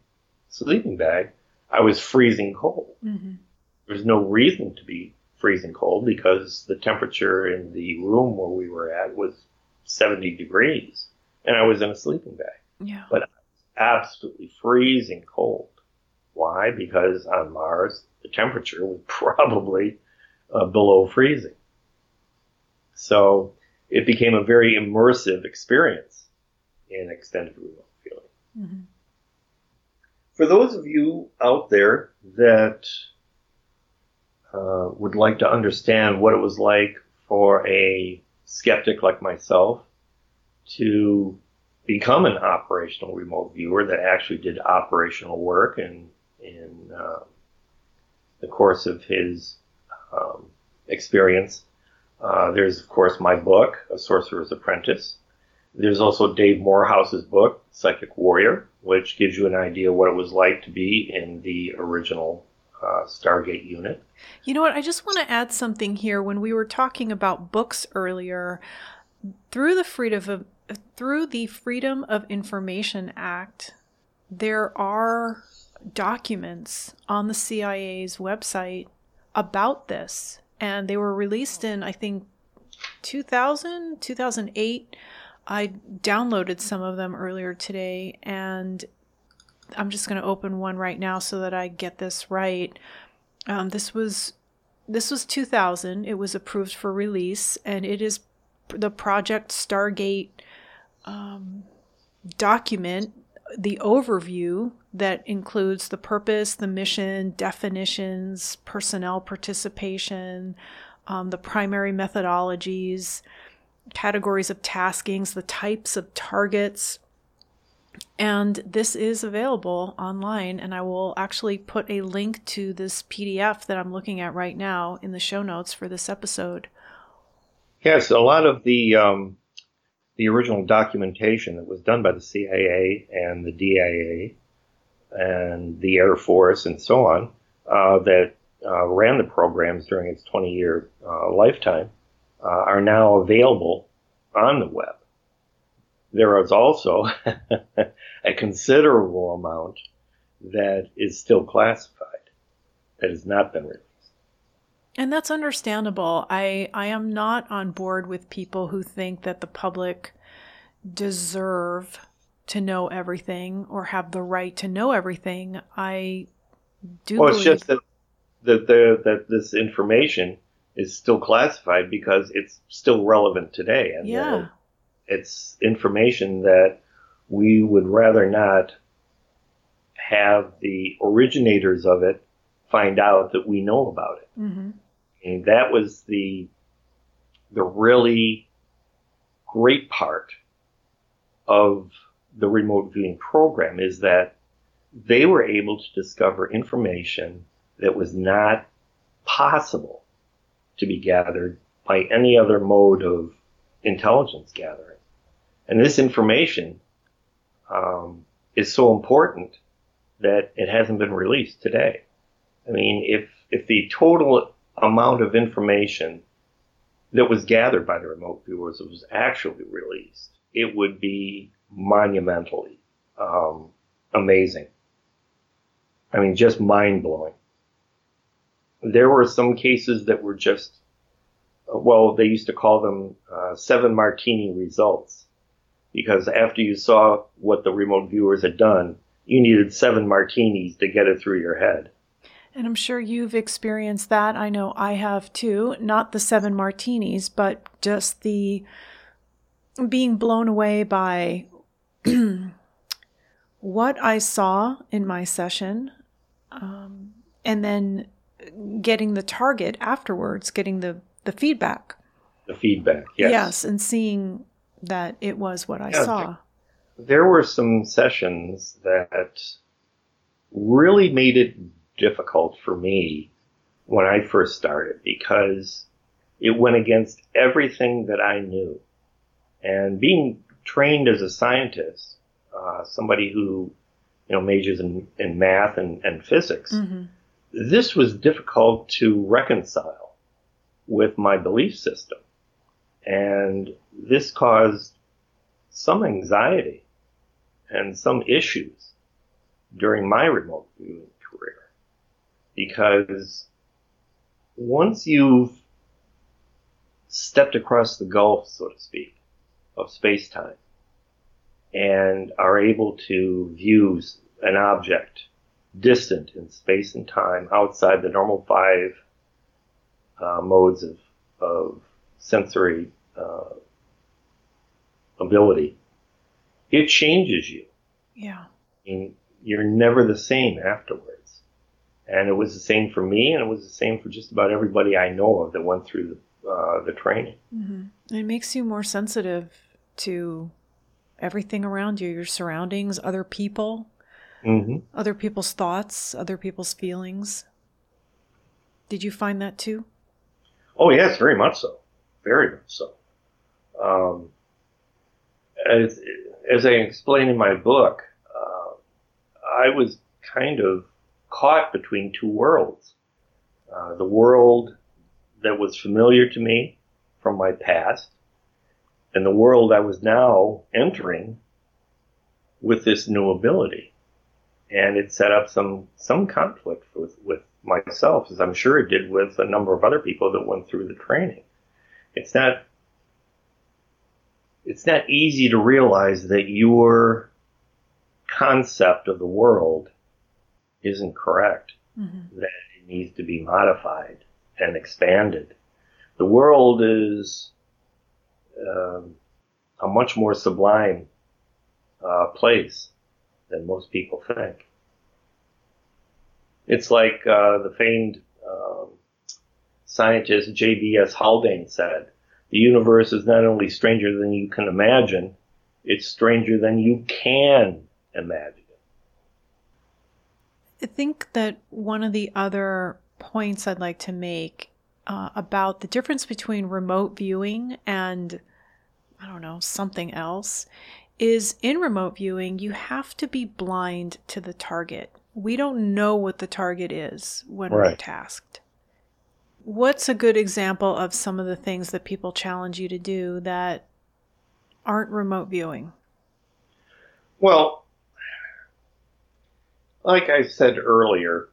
sleeping bag, I was freezing cold. Mm-hmm. There's no reason to be freezing cold because the temperature in the room where we were at was 70 degrees and I was in a sleeping bag. Yeah. But I was absolutely freezing cold. Why? Because on Mars, the temperature was probably uh, below freezing. So it became a very immersive experience in extended remote viewing. Mm-hmm. For those of you out there that uh, would like to understand what it was like for a skeptic like myself to become an operational remote viewer that actually did operational work in in uh, the course of his um, experience. Uh, there's of course my book, A Sorcerer's Apprentice. There's also Dave Morehouse's book, Psychic Warrior, which gives you an idea what it was like to be in the original uh, Stargate unit. You know what? I just want to add something here. When we were talking about books earlier, through the freedom of through the Freedom of Information Act, there are documents on the CIA's website about this, and they were released in I think 2000, 2008. I downloaded some of them earlier today, and I'm just going to open one right now so that I get this right. Um, this was this was 2000. It was approved for release, and it is the Project Stargate um, document, the overview that includes the purpose, the mission, definitions, personnel participation, um, the primary methodologies, categories of taskings, the types of targets. And this is available online, and I will actually put a link to this PDF that I'm looking at right now in the show notes for this episode. Yes, a lot of the um, the original documentation that was done by the CIA and the DIA and the Air Force and so on uh, that uh, ran the programs during its 20 year uh, lifetime uh, are now available on the web. There is also a considerable amount that is still classified that has not been released. And that's understandable. I I am not on board with people who think that the public deserve to know everything or have the right to know everything. I do. Well, it's just that that the, that this information is still classified because it's still relevant today, and yeah. it's information that we would rather not have the originators of it find out that we know about it. Mm-hmm. And that was the the really great part of the remote viewing program is that they were able to discover information that was not possible to be gathered by any other mode of intelligence gathering. And this information um, is so important that it hasn't been released today. I mean, if if the total amount of information that was gathered by the remote viewers was actually released, it would be monumentally um, amazing. I mean, just mind blowing. There were some cases that were just, well, they used to call them uh, seven martini results because after you saw what the remote viewers had done, you needed seven martinis to get it through your head. And I'm sure you've experienced that. I know I have too. Not the seven martinis, but just the being blown away by what I saw in my session, um, and then getting the target afterwards, getting the, the feedback. The feedback, yes. Yes, and seeing that it was what I yeah, saw. There were some sessions that really made it difficult for me when I first started because it went against everything that I knew. And being trained as a scientist, uh, somebody who you know majors in, in math and, and physics, mm-hmm. this was difficult to reconcile with my belief system. And this caused some anxiety and some issues during my remote viewing because once you've stepped across the gulf, so to speak, of space time and are able to view an object distant in space and time outside the normal five uh, modes of, of sensory uh, ability, it changes you. Yeah. And you're never the same afterwards. And it was the same for me, and it was the same for just about everybody I know of that went through the, uh, the training. Mm-hmm. It makes you more sensitive to everything around you, your surroundings, other people, mm-hmm. other people's thoughts, other people's feelings. Did you find that too? Oh, yes, very much so. Very much so. Um, as, as I explain in my book, uh, I was kind of caught between two worlds. Uh, the world that was familiar to me from my past and the world I was now entering with this new ability. And it set up some, some conflict with, with myself, as I'm sure it did with a number of other people that went through the training. It's not, it's not easy to realize that your concept of the world isn't correct, mm-hmm. that it needs to be modified and expanded. The world is um, a much more sublime uh, place than most people think. It's like uh, the famed um, scientist J.B.S. Haldane said, the universe is not only stranger than you can imagine, it's stranger than you can imagine. I think that one of the other points I'd like to make uh, about the difference between remote viewing and, I don't know, something else is in remote viewing, you have to be blind to the target. We don't know what the target is when right. we're tasked. What's a good example of some of the things that people challenge you to do that aren't remote viewing? Well, like I said earlier,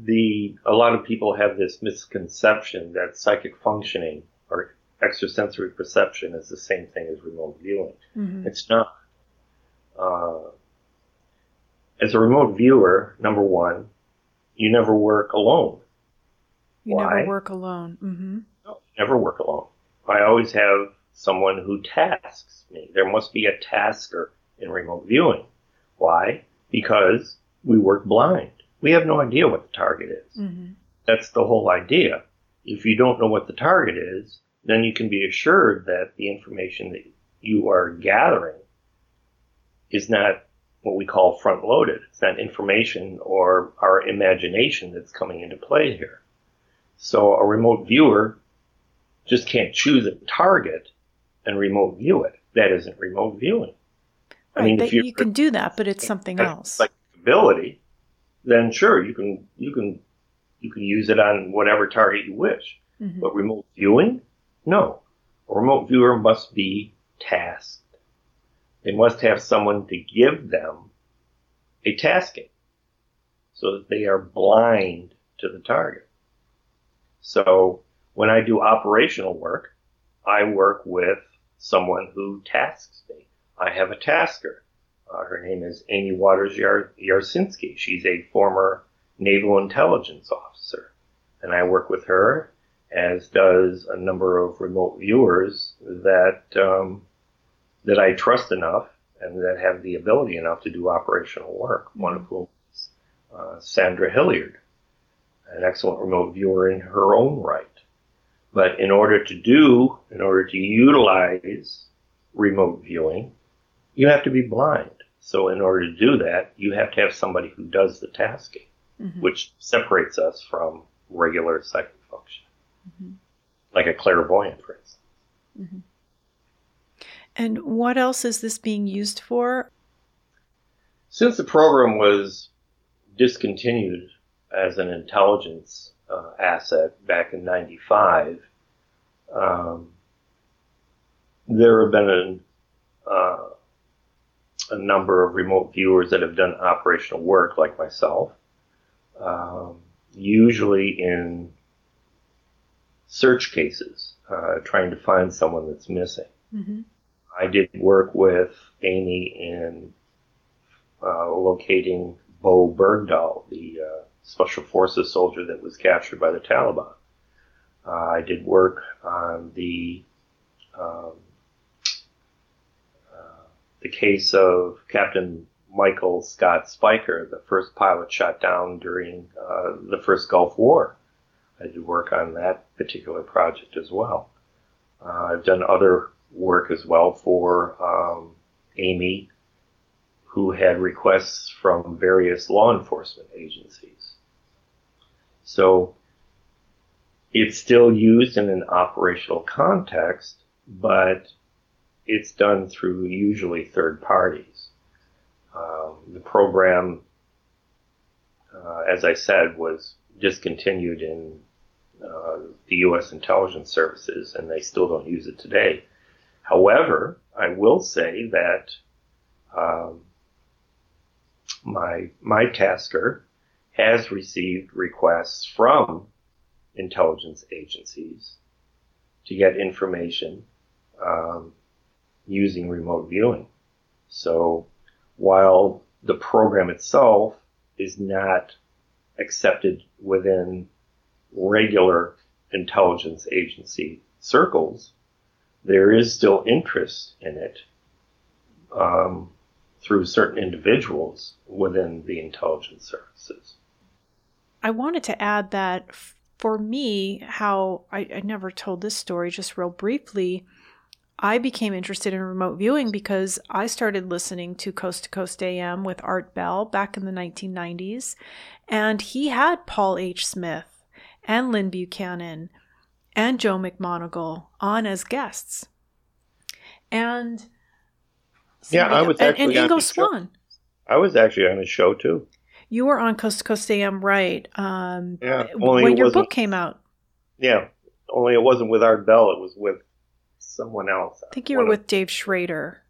the a lot of people have this misconception that psychic functioning or extrasensory perception is the same thing as remote viewing. Mm-hmm. It's not. Uh, as a remote viewer, number one, you never work alone. You Why? never work alone. Mm-hmm. No, never work alone. I always have someone who tasks me. There must be a tasker in remote viewing. Why? Because we work blind. We have no idea what the target is. Mm-hmm. That's the whole idea. If you don't know what the target is, then you can be assured that the information that you are gathering is not what we call front loaded. It's not information or our imagination that's coming into play here. So a remote viewer just can't choose a target and remote view it. That isn't remote viewing. Right, I mean, if you can do that, but it's something else. Like ability, then sure, you can you can you can use it on whatever target you wish. Mm-hmm. But remote viewing, no. A remote viewer must be tasked. They must have someone to give them a tasking so that they are blind to the target. So when I do operational work, I work with someone who tasks me. I have a tasker. Uh, her name is Amy Waters Yar- Yarsinske. She's a former naval intelligence officer. And I work with her, as does a number of remote viewers that, um, that I trust enough and that have the ability enough to do operational work. One of whom is uh, Sandra Hilliard, an excellent remote viewer in her own right. But in order to do, in order to utilize remote viewing, you have to be blind. So in order to do that, you have to have somebody who does the tasking, mm-hmm. which separates us from regular psychic function, mm-hmm. like a clairvoyant, for instance. Mm-hmm. And what else is this being used for? Since the program was discontinued as an intelligence uh, asset back in 95, um, there have been an, uh, a number of remote viewers that have done operational work, like myself, um, usually in search cases, uh, trying to find someone that's missing. Mm-hmm. I did work with Amy in uh, locating Bowe Bergdahl, the uh, Special Forces soldier that was captured by the Taliban. Uh, I did work on the um, the case of Captain Michael Scott Speicher, the first pilot shot down during uh, the first Gulf War. I did work on that particular project as well. Uh, I've done other work as well for um, Amy, who had requests from various law enforcement agencies. So it's still used in an operational context, but it's done through usually third parties. Um, the program, uh, as I said, was discontinued in uh, the U.S. intelligence services, and they still don't use it today. However, I will say that um, my my tasker has received requests from intelligence agencies to get information um, using remote viewing. So while the program itself is not accepted within regular intelligence agency circles, there is still interest in it um, through certain individuals within the intelligence services. I wanted to add that for me, how I, I never told this story, just real briefly. I became interested in remote viewing because I started listening to Coast to Coast AM with Art Bell back in the 1990s. And he had Paul H. Smith and Lyn Buchanan and Joe McMoneagle on as guests. And yeah, I was actually and, Ingo Swann. I was actually on a show too. You were on Coast to Coast AM, right? Um, yeah, when your book came out. Yeah, only it wasn't with Art Bell; it was with someone else. I think you were with Dave Schrader.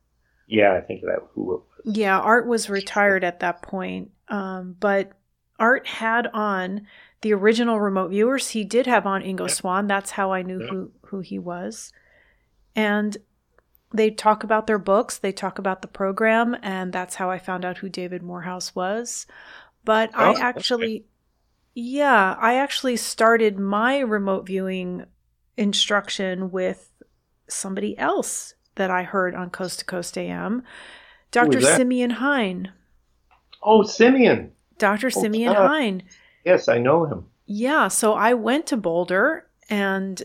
Yeah, I think that who it was. Yeah, Art was retired at that point, um, but Art had on the original remote viewers. He did have on Ingo yeah. Swann. That's how I knew yeah. who who he was, and they talk about their books. They talk about the program, and that's how I found out who David Morehouse was. But oh, I actually, yeah, I actually started my remote viewing instruction with somebody else that I heard on Coast to Coast AM, Dr. Simeon Hein. Oh, Simeon. Dr. Oh, Simeon uh, Hein. Yes, I know him. Yeah, so I went to Boulder and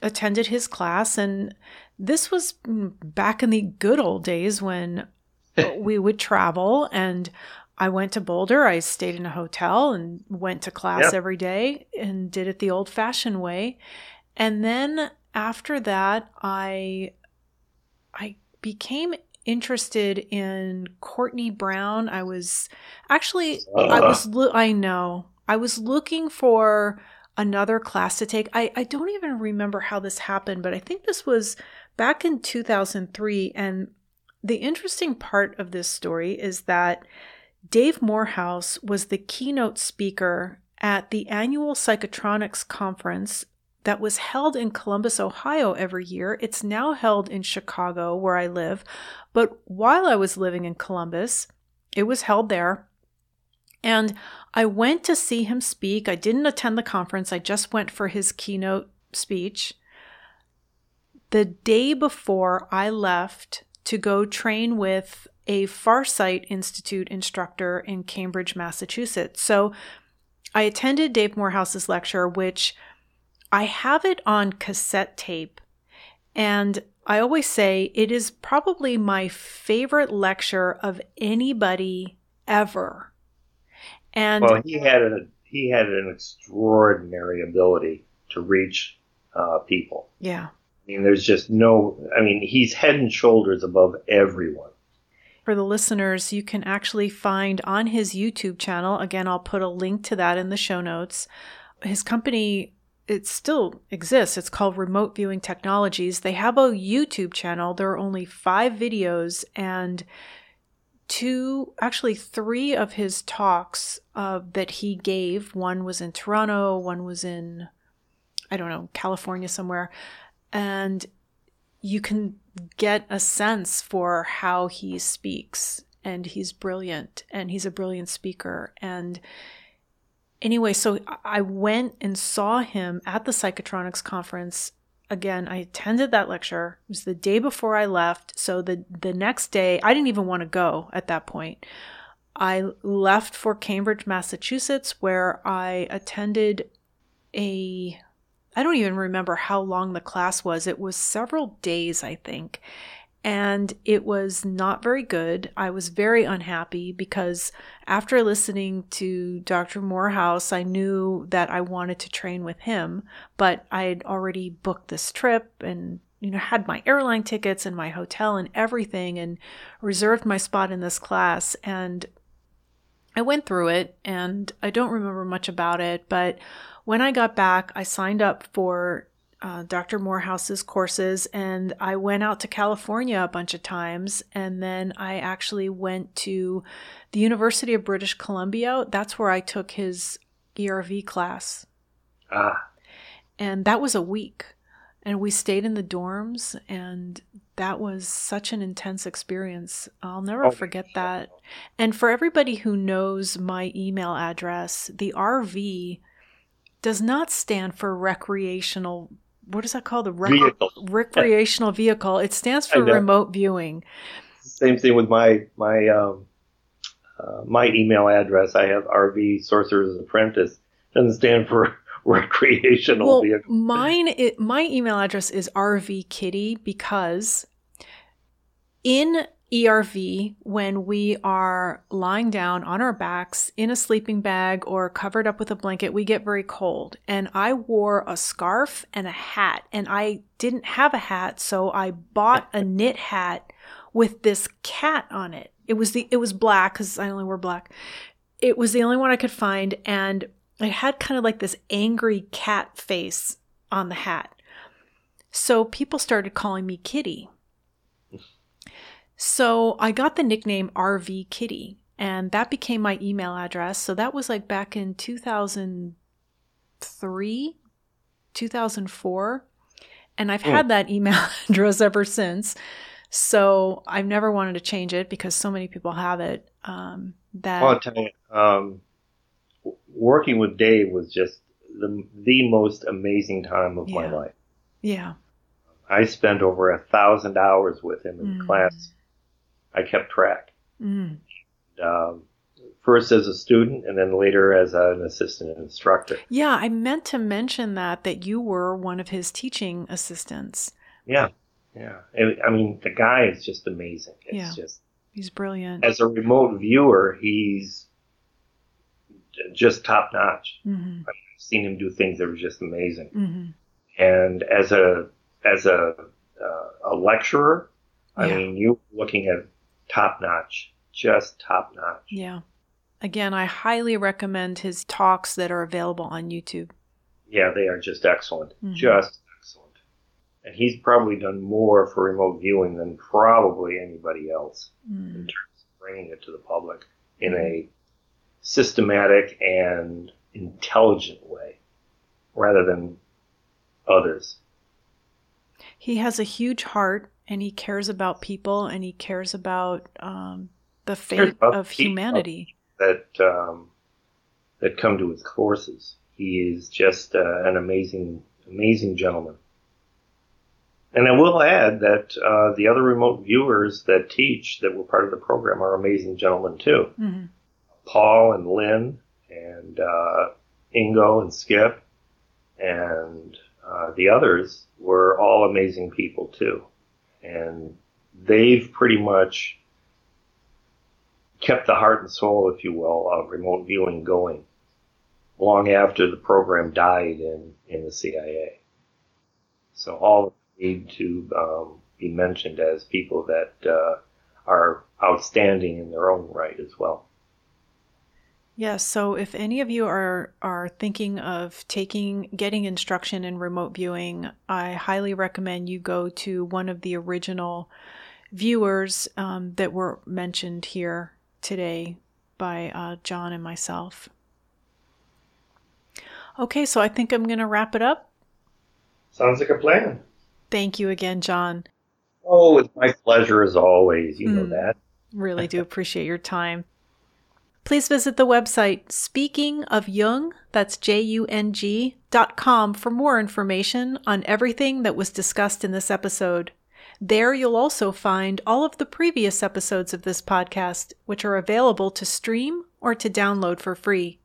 attended his class and this was back in the good old days when we would travel and I went to Boulder. I stayed in a hotel and went to class yep. every day and did it the old fashioned way. And then after that, I I became interested in Courtney Brown. I was actually uh. I was lo- I know. I was looking for another class to take. I I don't even remember how this happened, but I think this was back in 2003 and the interesting part of this story is that Dave Morehouse was the keynote speaker at the annual Psychotronics conference that was held in Columbus, Ohio every year. It's now held in Chicago, where I live. But while I was living in Columbus, it was held there. And I went to see him speak. I didn't attend the conference, I just went for his keynote speech. The day before I left to go train with a Farsight Institute instructor in Cambridge, Massachusetts. So I attended Dave Morehouse's lecture, which I have it on cassette tape. And I always say it is probably my favorite lecture of anybody ever. And well, he had a he had an extraordinary ability to reach uh, people. Yeah. I mean, there's just no. I mean, he's head and shoulders above everyone. For the listeners, you can actually find on his YouTube channel, again, I'll put a link to that in the show notes. His company, it still exists. It's called Remote Viewing Technologies. They have a YouTube channel. There are only five videos, and two, actually, three of his talks uh, that he gave one was in Toronto, one was in, I don't know, California somewhere. And you can get a sense for how he speaks and he's brilliant and he's a brilliant speaker and anyway so i went and saw him at the psychotronics conference again i attended that lecture it was the day before i left so the the next day i didn't even want to go at that point i left for cambridge massachusetts where i attended a I don't even remember how long the class was. It was several days, I think. And it was not very good. I was very unhappy because after listening to Dr. Morehouse, I knew that I wanted to train with him, but I had already booked this trip and you know had my airline tickets and my hotel and everything and reserved my spot in this class and I went through it and I don't remember much about it, but when I got back, I signed up for uh, Dr. Morehouse's courses and I went out to California a bunch of times. And then I actually went to the University of British Columbia. That's where I took his ERV class. Ah. And that was a week. and we stayed in the dorms and that was such an intense experience i'll never Oh, forget that and for everybody who knows my email address the rv does not stand for recreational what is that called the rec- Vehicle. recreational vehicle it stands for remote viewing Same thing with my my um, uh, my email address. I have RV Sorcerer's Apprentice. Doesn't stand for recreational well vehicle. mine it, my email address is rv kitty because in ERV, when we are lying down on our backs in a sleeping bag or covered up with a blanket, we get very cold. And I wore a scarf and a hat, and I didn't have a hat, so I bought a knit hat with this cat on it. It was the it was black because I only wear black. It was the only one I could find, and it had kind of like this angry cat face on the hat. So people started calling me Kitty. So I got the nickname RV Kitty, and that became my email address. So that was like back in 2003, 2004. And I've had that email address ever since. So I've never wanted to change it because so many people have it. Um, that I'll tell you, um, working with Dave was just the the most amazing time of my life. yeah, I spent over a thousand hours with him in Mm. class. I kept track. mm, Um, first as a student, and then later as an assistant instructor. yeah. I meant to mention that that you were one of his teaching assistants. Yeah, yeah. And, I mean, the guy is just amazing. It's Yeah. just He's brilliant. as a remote viewer, he's just top notch. hmm I've seen him do things that were just amazing. hmm And as a as a uh, a lecturer, I Yeah. mean, you're looking at top notch, just top notch. Yeah. Again, I highly recommend his talks that are available on YouTube. Yeah, they are just excellent, Mhm. just excellent. And he's probably done more for remote viewing than probably anybody else in Mm. terms of bringing it to the public in a systematic and intelligent way, rather than others. He has a huge heart and he cares about people and he cares about um, the fate of humanity. that um, that come to his courses. He is just uh, an amazing, amazing gentleman. And I will add that uh, the other remote viewers that teach that were part of the program are amazing gentlemen too. Mhm. Paul and Lyn and uh, Ingo and Skip and uh, the others were all amazing people too. And they've pretty much kept the heart and soul, if you will, of remote viewing going long after the program died in, in the CIA. So all need to um, be mentioned as people that uh, are outstanding in their own right as well. Yes, so if any of you are are thinking of taking getting instruction in remote viewing, I highly recommend you go to one of the original viewers um, that were mentioned here today by uh, John and myself. Okay, so I think I'm going to wrap it up. Sounds like a plan. Thank you again, John. Oh, it's my pleasure as always. You know Mm. that. Really do appreciate your time. Please visit the website Speaking of Jung, that's J U N G, dot com for more information on everything that was discussed in this episode. There you'll also find all of the previous episodes of this podcast, which are available to stream or to download for free.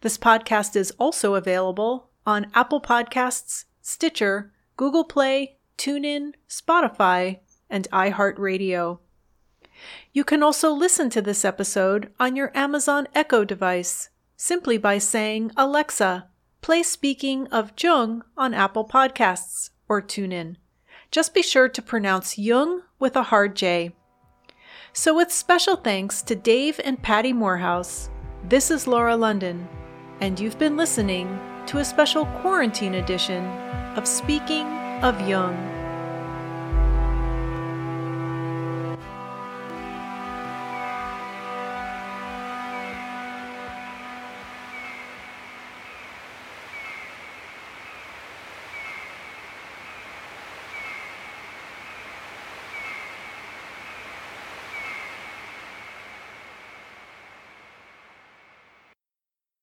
This podcast is also available on Apple Podcasts, Stitcher, Google Play, TuneIn, Spotify, and iHeartRadio. You can also listen to this episode on your Amazon Echo device simply by saying, Alexa, play Speaking of Jung on Apple Podcasts or TuneIn. Just be sure to pronounce Jung with a hard J. So, with special thanks to Dave and Patty Morehouse, this is Laura London, and you've been listening to a special quarantine edition of Speaking of Jung.